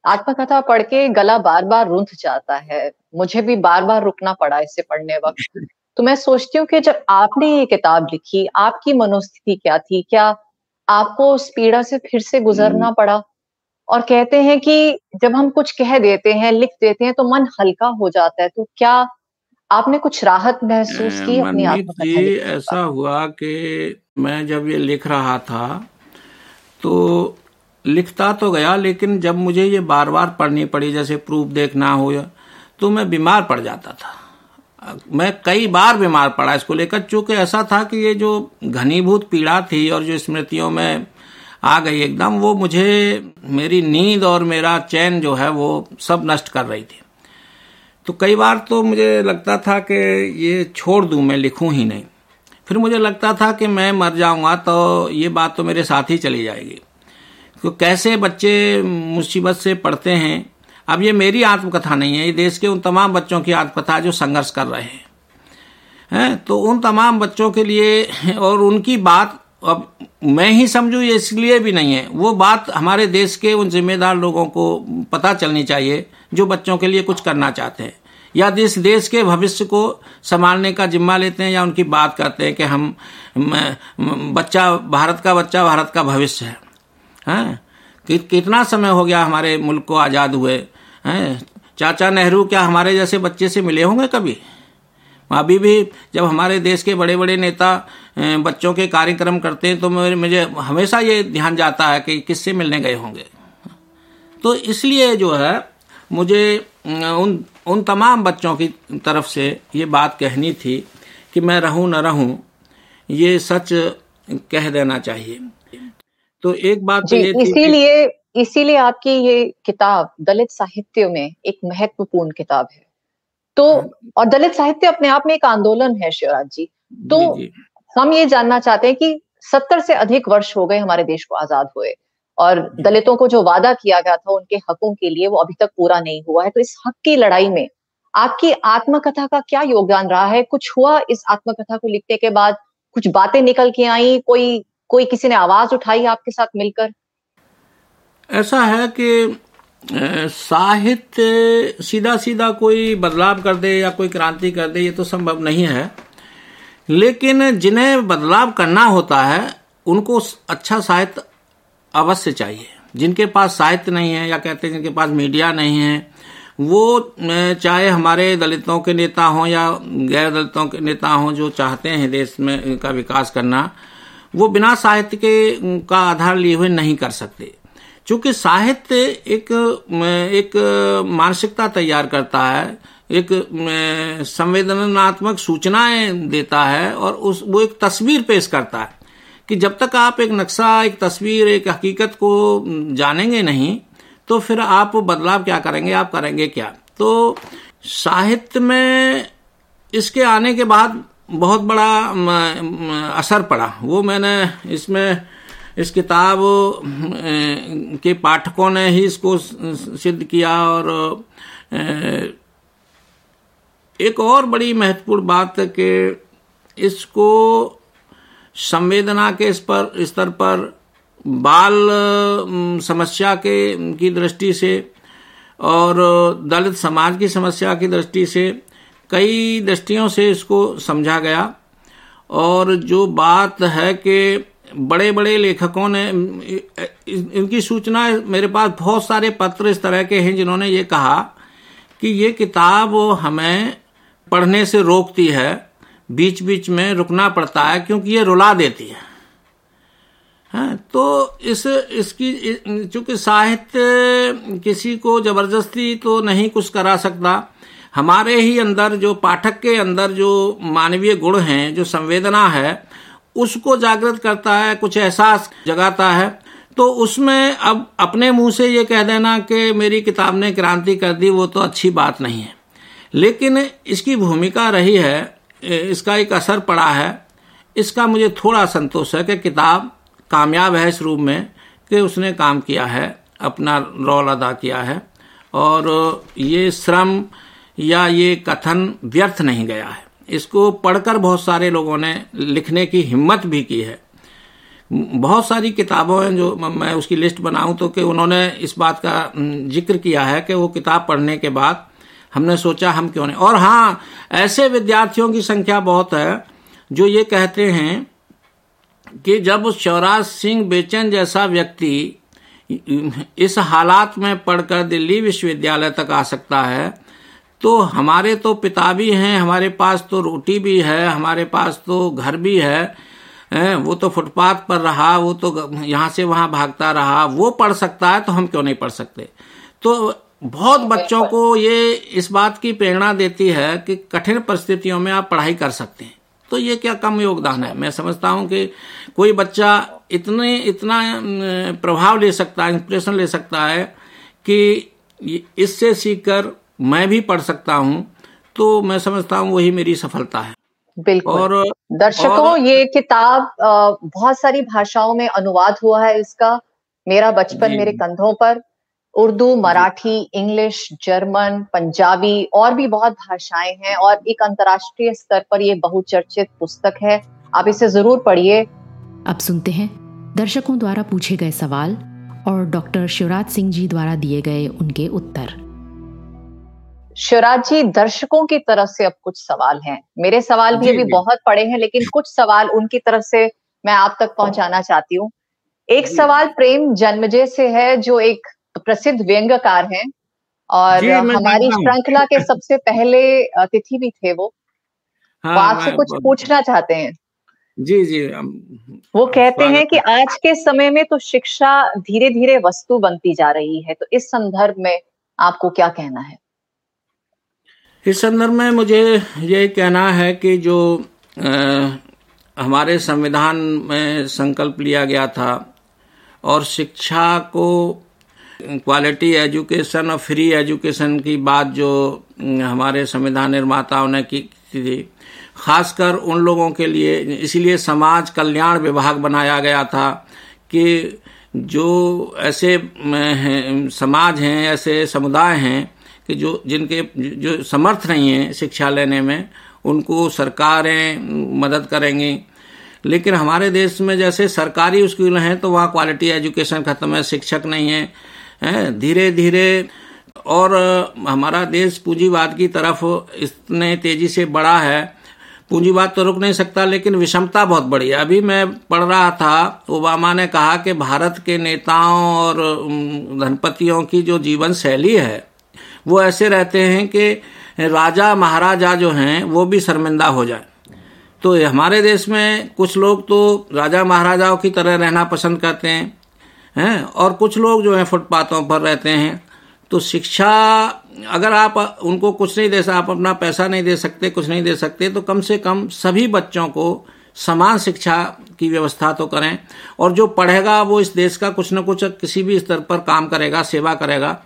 B: आत्मकथा पढ़ के गला बार बार रुंध जाता है। मुझे भी बार बार रुकना पड़ा इससे पढ़ने वक्त। तो मैं सोचती हूँ कि जब आपने ये किताब लिखी आपकी मनोस्थिति क्या थी? क्या आपको उस पीड़ा से फिर से गुजरना हम्म। पड़ा? और कहते हैं कि जब हम कुछ कह देते हैं लिख देते हैं तो मन हल्का हो जाता है। तो क्या आपने कुछ राहत महसूस की अपनी
C: आत्मकथा ऐसा हुआ कि मैं जब ये लिख रहा था तो लिखता तो गया लेकिन जब मुझे ये बार बार पढ़नी पड़ी जैसे प्रूफ देखना हो तो मैं बीमार पड़ जाता था। मैं कई बार बीमार पड़ा इसको लेकर चूँकि ऐसा था कि ये जो घनीभूत पीड़ा थी और जो स्मृतियों में आ गई एकदम, वो मुझे, मेरी नींद और मेरा चैन जो है वो सब नष्ट कर रही थी। तो कई बार तो मुझे लगता था कि ये छोड़ दूँ, मैं लिखूं ही नहीं। फिर मुझे लगता था कि मैं मर जाऊँगा तो ये बात तो मेरे साथ ही चली जाएगी। तो कैसे बच्चे मुसीबत से पढ़ते हैं? अब ये मेरी आत्मकथा नहीं है, ये देश के उन तमाम बच्चों की आत्मकथा जो संघर्ष कर रहे हैं। हैं? तो उन तमाम बच्चों के लिए और उनकी बात अब मैं ही समझू ये इसलिए भी नहीं है। वो बात हमारे देश के उन जिम्मेदार लोगों को पता चलनी चाहिए जो बच्चों के लिए कुछ करना चाहते हैं। या इस देश के भविष्य को संभालने का जिम्मा लेते हैं या उनकी बात करते हैं कि हम बच्चा भारत का बच्चा भारत का भविष्य है। हैं? कि, कितना समय हो गया हमारे मुल्क को आज़ाद हुए? हैं? चाचा नेहरू क्या हमारे जैसे बच्चे से मिले होंगे कभी? अभी भी जब हमारे देश के बड़े बड़े नेता बच्चों के कार्यक्रम करते हैं तो मुझे हमेशा ये ध्यान जाता है कि किससे मिलने गए होंगे। तो इसलिए जो है मुझे उन उन तमाम बच्चों की तरफ़ से ये बात कहनी थी कि मैं रहूँ न रहूँ ये सच कह देना चाहिए। तो एक बात तो
B: इसीलिए इसीलिए आपकी ये किताब दलित साहित्य में एक महत्वपूर्ण किताब है। तो हाँ। और दलित साहित्य अपने आप में एक आंदोलन है शिवराज जी। तो जी, जी. हम ये जानना चाहते हैं कि सत्तर से अधिक वर्ष हो गए हमारे देश को आज़ाद हुए और दलितों को जो वादा किया गया था उनके हकों के लिए वो अभी तक पूरा नहीं हुआ है। तो इस हक की लड़ाई में आपकी आत्मकथा का क्या योगदान रहा है? कुछ हुआ इस आत्मकथा को लिखने के बाद? कुछ बातें निकल के आई? कोई कोई किसी ने आवाज़ उठाई आपके साथ मिलकर?
C: ऐसा है कि साहित्य सीधा सीधा कोई बदलाव कर दे या कोई क्रांति कर दे, ये तो संभव नहीं है। लेकिन जिन्हें बदलाव करना होता है, उनको अच्छा साहित्य अवश्य चाहिए। जिनके पास साहित्य नहीं है, या कहते हैं जिनके पास मीडिया नहीं है, वो चाहे हमारे दलितों के नेता हों या गैर दलितों के नेता हों, जो चाहते हैं देश में का विकास करना, वो बिना साहित्य के का आधार लिए हुए नहीं कर सकते। क्योंकि साहित्य एक एक मानसिकता तैयार करता है, एक संवेदनात्मक सूचनाएँ देता है और उस, वो एक तस्वीर पेश करता है कि जब तक आप एक नक्शा, एक तस्वीर, एक हकीकत को जानेंगे नहीं तो फिर आप बदलाव क्या करेंगे, आप करेंगे क्या? तो साहित्य में इसके आने के बाद बहुत बड़ा असर पड़ा। वो मैंने इसमें इस किताब के पाठकों ने ही इसको सिद्ध किया और एक और बड़ी महत्वपूर्ण बात कि इसको संवेदना के इस पर, स्तर पर, बाल समस्या के, की दृष्टि से और दलित समाज की समस्या की दृष्टि से कई दृष्टियों से इसको समझा गया। और जो बात है कि बड़े बड़े लेखकों ने इनकी सूचना मेरे पास बहुत सारे पत्र इस तरह के हैं जिन्होंने ये कहा कि ये किताब हमें पढ़ने से रोकती है बीच बीच में रुकना पड़ता है क्योंकि ये रुला देती है। हाँ, तो इस इसकी चूँकि साहित्य किसी को ज़बरदस्ती तो नहीं कुछ करा सकता हमारे ही अंदर जो पाठक के अंदर जो मानवीय गुण हैं जो संवेदना है उसको जागृत करता है, कुछ एहसास जगाता है। तो उसमें अब अपने मुँह से ये कह देना कि मेरी किताब ने क्रांति कर दी, वो तो अच्छी बात नहीं है। लेकिन इसकी भूमिका रही है, इसका एक असर पड़ा है। इसका मुझे थोड़ा संतोष है कि किताब कामयाब है इस रूप में कि उसने काम किया है, अपना रोल अदा किया है। और ये श्रम या ये कथन व्यर्थ नहीं गया है। इसको पढ़कर बहुत सारे लोगों ने लिखने की हिम्मत भी की है। बहुत सारी किताबों हैं जो मैं उसकी लिस्ट बनाऊँ तो कि उन्होंने इस बात का ज़िक्र किया है कि वो किताब पढ़ने के बाद हमने सोचा हम क्यों नहीं। और हाँ ऐसे विद्यार्थियों की संख्या बहुत है जो ये कहते हैं कि जब शिवराज सिंह बेचन जैसा व्यक्ति इस हालात में पढ़कर दिल्ली विश्वविद्यालय तक आ सकता है तो हमारे तो पिता भी हैं हमारे पास तो रोटी भी है हमारे पास तो घर भी है वो तो फुटपाथ पर रहा वो तो यहाँ से वहाँ भागता रहा वो पढ़ सकता है तो हम क्यों नहीं पढ़ सकते? तो बहुत बच्चों को ये इस बात की प्रेरणा देती है कि कठिन परिस्थितियों में आप पढ़ाई कर सकते हैं। तो ये क्या कम योगदान है? मैं समझता हूँ कि कोई बच्चा इतने इतना प्रभाव ले सकता है इंस्पिरेशन ले सकता है कि इससे सीखकर मैं भी पढ़ सकता हूँ तो मैं समझता हूँ वही मेरी सफलता है।
B: बिल्कुल। और दर्शकों और, ये किताब बहुत सारी भाषाओं में अनुवाद हुआ है इसका मेरा बचपन मेरे कंधों पर। उर्दू मराठी इंग्लिश जर्मन पंजाबी और भी बहुत भाषाएँ हैं और एक अंतर्राष्ट्रीय स्तर पर यह बहुचर्चित पुस्तक है। आप इसे ज़रूर पढ़िए।
A: अब सुनते हैं दर्शकों द्वारा पूछे गए सवाल और डॉक्टर शिवराज सिंह जी द्वारा दिए गए उनके उत्तर।
B: शिवराज जी दर्शकों की तरफ़ से अब कुछ सवाल हैं। मेरे सवाल भी अभी बहुत पड़े हैं लेकिन कुछ सवाल उनकी तरफ़ से मैं आप तक पहुंचाना चाहती हूँ। एक सवाल प्रेम जन्मजय से है जो एक प्रसिद्ध व्यंग्यकार हैं और हमारी श्रृंखला के सबसे पहले अतिथि भी थे वो। हाँ, वो आपसे कुछ पूछना चाहते हैं।
C: जी जी
B: वो कहते हैं कि आज के समय में तो शिक्षा धीरे धीरे वस्तु बनती जा रही है तो इस संदर्भ में आपको क्या कहना है?
C: इस संदर्भ में मुझे ये कहना है कि जो आ, हमारे संविधान में संकल्प लिया गया था और शिक्षा को क्वालिटी एजुकेशन और फ्री एजुकेशन की बात जो हमारे संविधान निर्माताओं ने की थी खासकर उन लोगों के लिए इसलिए समाज कल्याण विभाग बनाया गया था कि जो ऐसे समाज हैं ऐसे समुदाय हैं कि जो जिनके जो समर्थ नहीं है शिक्षा लेने में, उनको सरकारें मदद करेंगी। लेकिन हमारे देश में जैसे सरकारी स्कूल हैं तो वहाँ क्वालिटी एजुकेशन खत्म है, शिक्षक नहीं है धीरे धीरे और, हमारा देश पूंजीवाद की तरफ़ इतने तेज़ी से बढ़ा है। पूंजीवाद तो रुक नहीं सकता, लेकिन विषमता बहुत बड़ी है। अभी मैं पढ़ रहा था, ओबामा ने कहा कि भारत के नेताओं और धनपतियों की जो जीवन शैली है वो ऐसे रहते हैं कि राजा, महाराजा जो हैं, वो भी शर्मिंदा हो जाए। तो हमारे देश में कुछ लोग तो राजा, महाराजाओं की तरह रहना पसंद करते हैं हैं? और कुछ लोग जो हैं, फुटपाथों पर रहते हैं। तो शिक्षा, अगर आप उनको कुछ नहीं दे सकते आप अपना पैसा नहीं दे सकते, कुछ नहीं दे सकते तो कम से कम सभी बच्चों को समान शिक्षा की व्यवस्था तो करें। और जो पढ़ेगा, वो इस देश का कुछ न कुछ किसी भी स्तर पर काम करेगा, सेवा करेगा।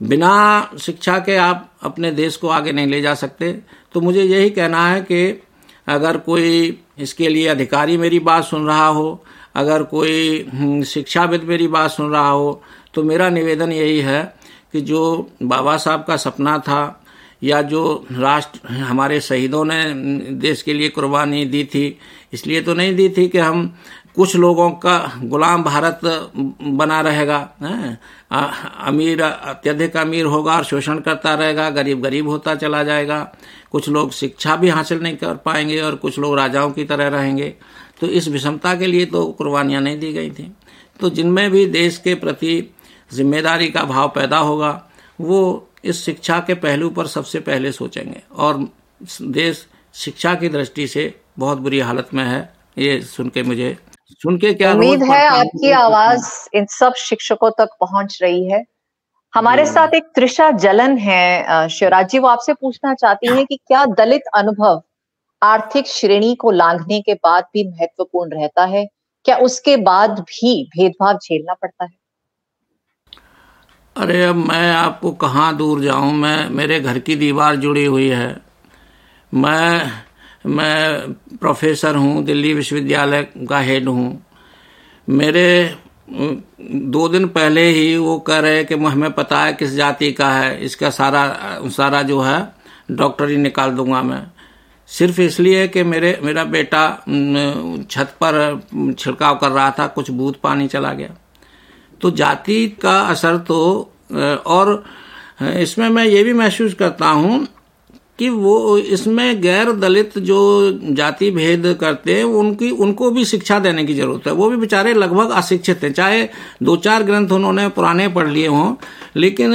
C: बिना शिक्षा के आप अपने देश को आगे नहीं ले जा सकते। तो मुझे यही कहना है कि अगर कोई इसके लिए अधिकारी मेरी बात सुन रहा हो अगर कोई हम्म, शिक्षाविद मेरी बात सुन रहा हो तो मेरा निवेदन यही है कि जो बाबा साहब का सपना था या जो राष्ट्र हमारे शहीदों ने देश के लिए कुर्बानी दी थी इसलिए तो नहीं दी थी कि हम कुछ लोगों का गुलाम भारत बना रहेगा अमीर, अत्यधिक अमीर होगा और शोषण करता रहेगा, गरीब गरीब होता चला जाएगा। कुछ लोग शिक्षा भी हासिल नहीं कर पाएँगे और कुछ लोग राजाओं की तरह रहेंगे। तो इस विषमता के लिए तो कुर्बानियाँ नहीं दी गई थी। तो जिनमें भी देश के प्रति ज़िम्मेदारी का भाव पैदा होगा, वो इस शिक्षा के पहलू पर सबसे पहले सोचेंगे। और देश शिक्षा की दृष्टि से बहुत बुरी हालत में है, ये सुन के मुझे सुन के क्या
B: उम्मीद है आपकी आवाज़ इन सब शिक्षकों तक पहुँच रही है। हमारे साथ एक त्रिषा जलन है शिवराज जी। वो आपसे पूछना चाहती हैं कि क्या दलित अनुभव आर्थिक श्रेणी को लांघने के बाद भी महत्वपूर्ण रहता है? क्या उसके बाद भी भेदभाव झेलना पड़ता है?
C: अरे अब मैं आपको कहाँ दूर जाऊँ? मैं मेरे घर की दीवार जुड़ी हुई है। मैं मैं प्रोफेसर हूँ, दिल्ली विश्वविद्यालय का हेड हूँ। मेरे दो दिन पहले ही वो कह रहे कि हमें पता है किस जाति का है। इसका सारा सारा जो है, डॉक्टरी निकाल दूँगा मैं। सिर्फ़ इसलिए कि मेरे, मेरा बेटा छत पर छिड़काव कर रहा था, कुछ बूथ पानी चला गया। तो जाति का असर तो और इसमें मैं ये भी महसूस करता हूँ कि वो इसमें गैर दलित जो जाति भेद करते हैं, उनकी, उनको भी शिक्षा देने की ज़रूरत है। वो भी बेचारे लगभग अशिक्षित हैं। चाहे दो चार ग्रंथ उन्होंने पुराने पढ़ लिए हों, लेकिन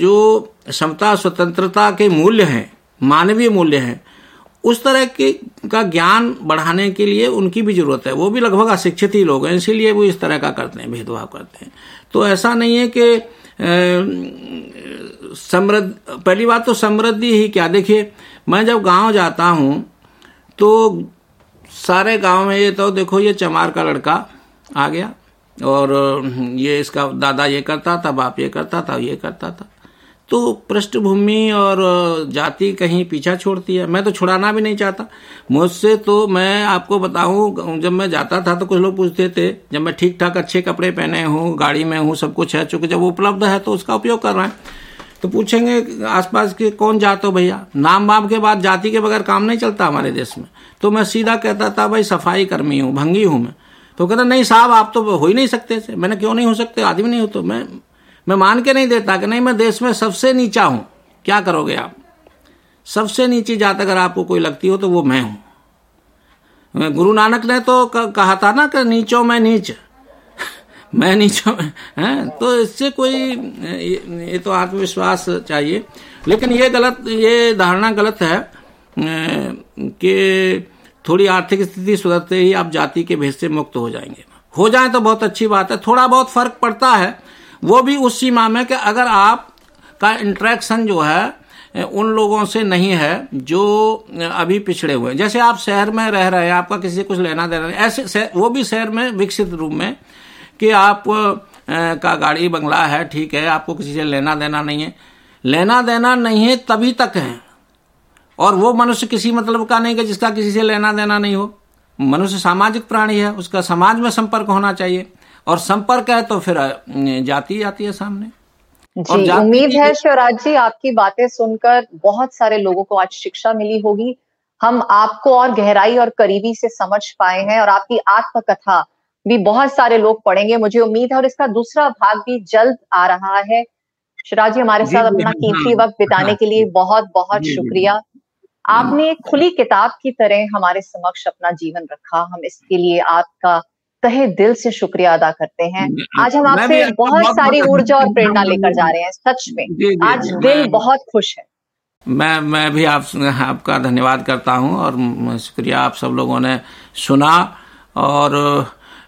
C: जो समता, स्वतंत्रता के मूल्य हैं, मानवीय मूल्य हैं, उस तरह के, का ज्ञान बढ़ाने के लिए उनकी भी ज़रूरत है। वो भी लगभग अशिक्षित ही लोग हैं, इसीलिए वो इस तरह का करते हैं, भेदभाव करते हैं। तो ऐसा नहीं है कि समृद्ध, पहली बात तो समृद्धि ही क्या? देखिए, मैं जब गाँव जाता हूँ तो सारे गाँव में ये तो देखो, ये चमार का लड़का आ गया, और, ये इसका दादा ये करता था, बाप ये करता था, ये करता था। तो पृष्ठभूमि और जाति कहीं पीछा छोड़ती है। मैं तो छुड़ाना भी नहीं चाहता। मुझसे तो मैं आपको बताऊँ, जब मैं जाता था तो कुछ लोग पूछते थे, जब मैं ठीक ठाक अच्छे कपड़े पहने हूँ, गाड़ी में हूँ, सब कुछ है, चूँकि जब उपलब्ध है तो उसका उपयोग कर रहे हैं। तो पूछेंगे आसपास के कौन जात हो भैया? नाम बाप के बाद जाति के बगैर काम नहीं चलता हमारे देश में। तो मैं सीधा कहता था, भाई, सफ़ाई कर्मी हूँ, भंगी हूँ मैं। तो कहता, नहीं साहब, आप तो हो ही नहीं सकते थे मैंने क्यों नहीं हो सकते? आदमी नहीं हो तो मैं मैं मान के नहीं देता कि नहीं, मैं देश में सबसे नीचा हूँ। क्या करोगे आप? सबसे नीची जात अगर आपको कोई लगती हो तो वो मैं हूँ। गुरु नानक ने तो कहा था ना कि नीचो मैं नीच। मैं नीचो है? तो इससे कोई, ये तो आत्मविश्वास चाहिए। लेकिन ये गलत, ये धारणा गलत है कि थोड़ी आर्थिक स्थिति सुधरते ही आप जाति के भेद से मुक्त हो जाएँगे। हो जाए तो बहुत अच्छी बात है। थोड़ा बहुत फ़र्क पड़ता है। वो भी उस सीमा में कि अगर आप का इंट्रैक्शन जो है उन लोगों से नहीं है जो अभी पिछड़े हुए जैसे आप शहर में रह रहे हैं, आपका किसी से कुछ लेना देना नहीं। ऐसे वो भी शहर में विकसित रूप में कि आप का गाड़ी बंगला है ठीक है आपको किसी से लेना देना नहीं है। लेना देना नहीं है तभी तक है। और वो मनुष्य किसी मतलब का नहीं कि जिसका किसी से लेना देना नहीं हो। मनुष्य सामाजिक प्राणी है उसका समाज में संपर्क होना चाहिए। और संपर्क है तो फिर जाती आती है सामने।
B: जी उम्मीद है शिवराज जी आपकी बातें सुनकर बहुत सारे लोगों को आज शिक्षा मिली होगी। हम आपको और गहराई और करीबी से समझ पाए हैं और आपकी आत्मकथा भी बहुत सारे लोग पढ़ेंगे मुझे उम्मीद है और इसका दूसरा भाग भी जल्द आ रहा है। शिवराज जी हमारे साथ अपना कीमती हाँ, वक्त बिताने हाँ, के लिए बहुत बहुत शुक्रिया। आपने एक खुली किताब की तरह हमारे समक्ष अपना जीवन रखा। हम इसके लिए आपका तहे दिल से शुक्रिया अदा करते हैं। आज हम आपसे बहुत सारी ऊर्जा और प्रेरणा लेकर जा रहे हैं सच में। आज दिल बहुत खुश है।
C: मैं मैं भी आप आपका धन्यवाद करता हूँ और शुक्रिया आप सब लोगों ने सुना और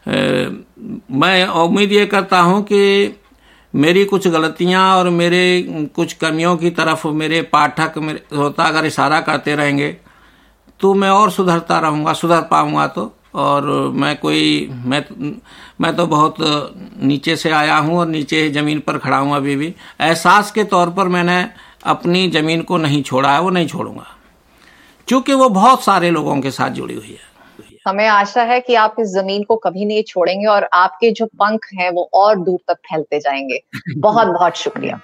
C: मैं उम्मीद ये करता हूँ कि मेरी कुछ गलतियाँ और मेरे कुछ कमियों की तरफ़ मेरे पाठक मेरे होता अगर इशारा करते रहेंगे तो मैं और सुधरता रहूँगा, सुधर पाऊँगा तो। और मैं कोई, मैं मैं तो बहुत नीचे से आया हूँ और नीचे ज़मीन पर खड़ा हूँ अभी भी। एहसास के तौर पर मैंने अपनी ज़मीन को नहीं छोड़ा है, वो नहीं छोड़ूँगा। क्योंकि वो बहुत सारे लोगों के साथ जुड़ी हुई है।
B: हमें आशा है कि आप इस ज़मीन को कभी नहीं छोड़ेंगे और आपके जो पंख हैं वो और दूर तक फैलते जाएँगे। बहुत बहुत शुक्रिया।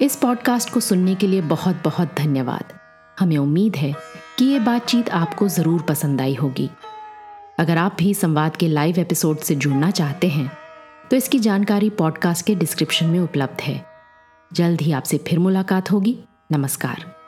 A: इस पॉडकास्ट को सुनने के लिए बहुत बहुत धन्यवाद। हमें उम्मीद है कि ये बातचीत आपको ज़रूर पसंद आई होगी। अगर आप भी संवाद के लाइव एपिसोड से जुड़ना चाहते हैं तो इसकी जानकारी पॉडकास्ट के डिस्क्रिप्शन में उपलब्ध है। जल्द ही आपसे फिर मुलाकात होगी। नमस्कार।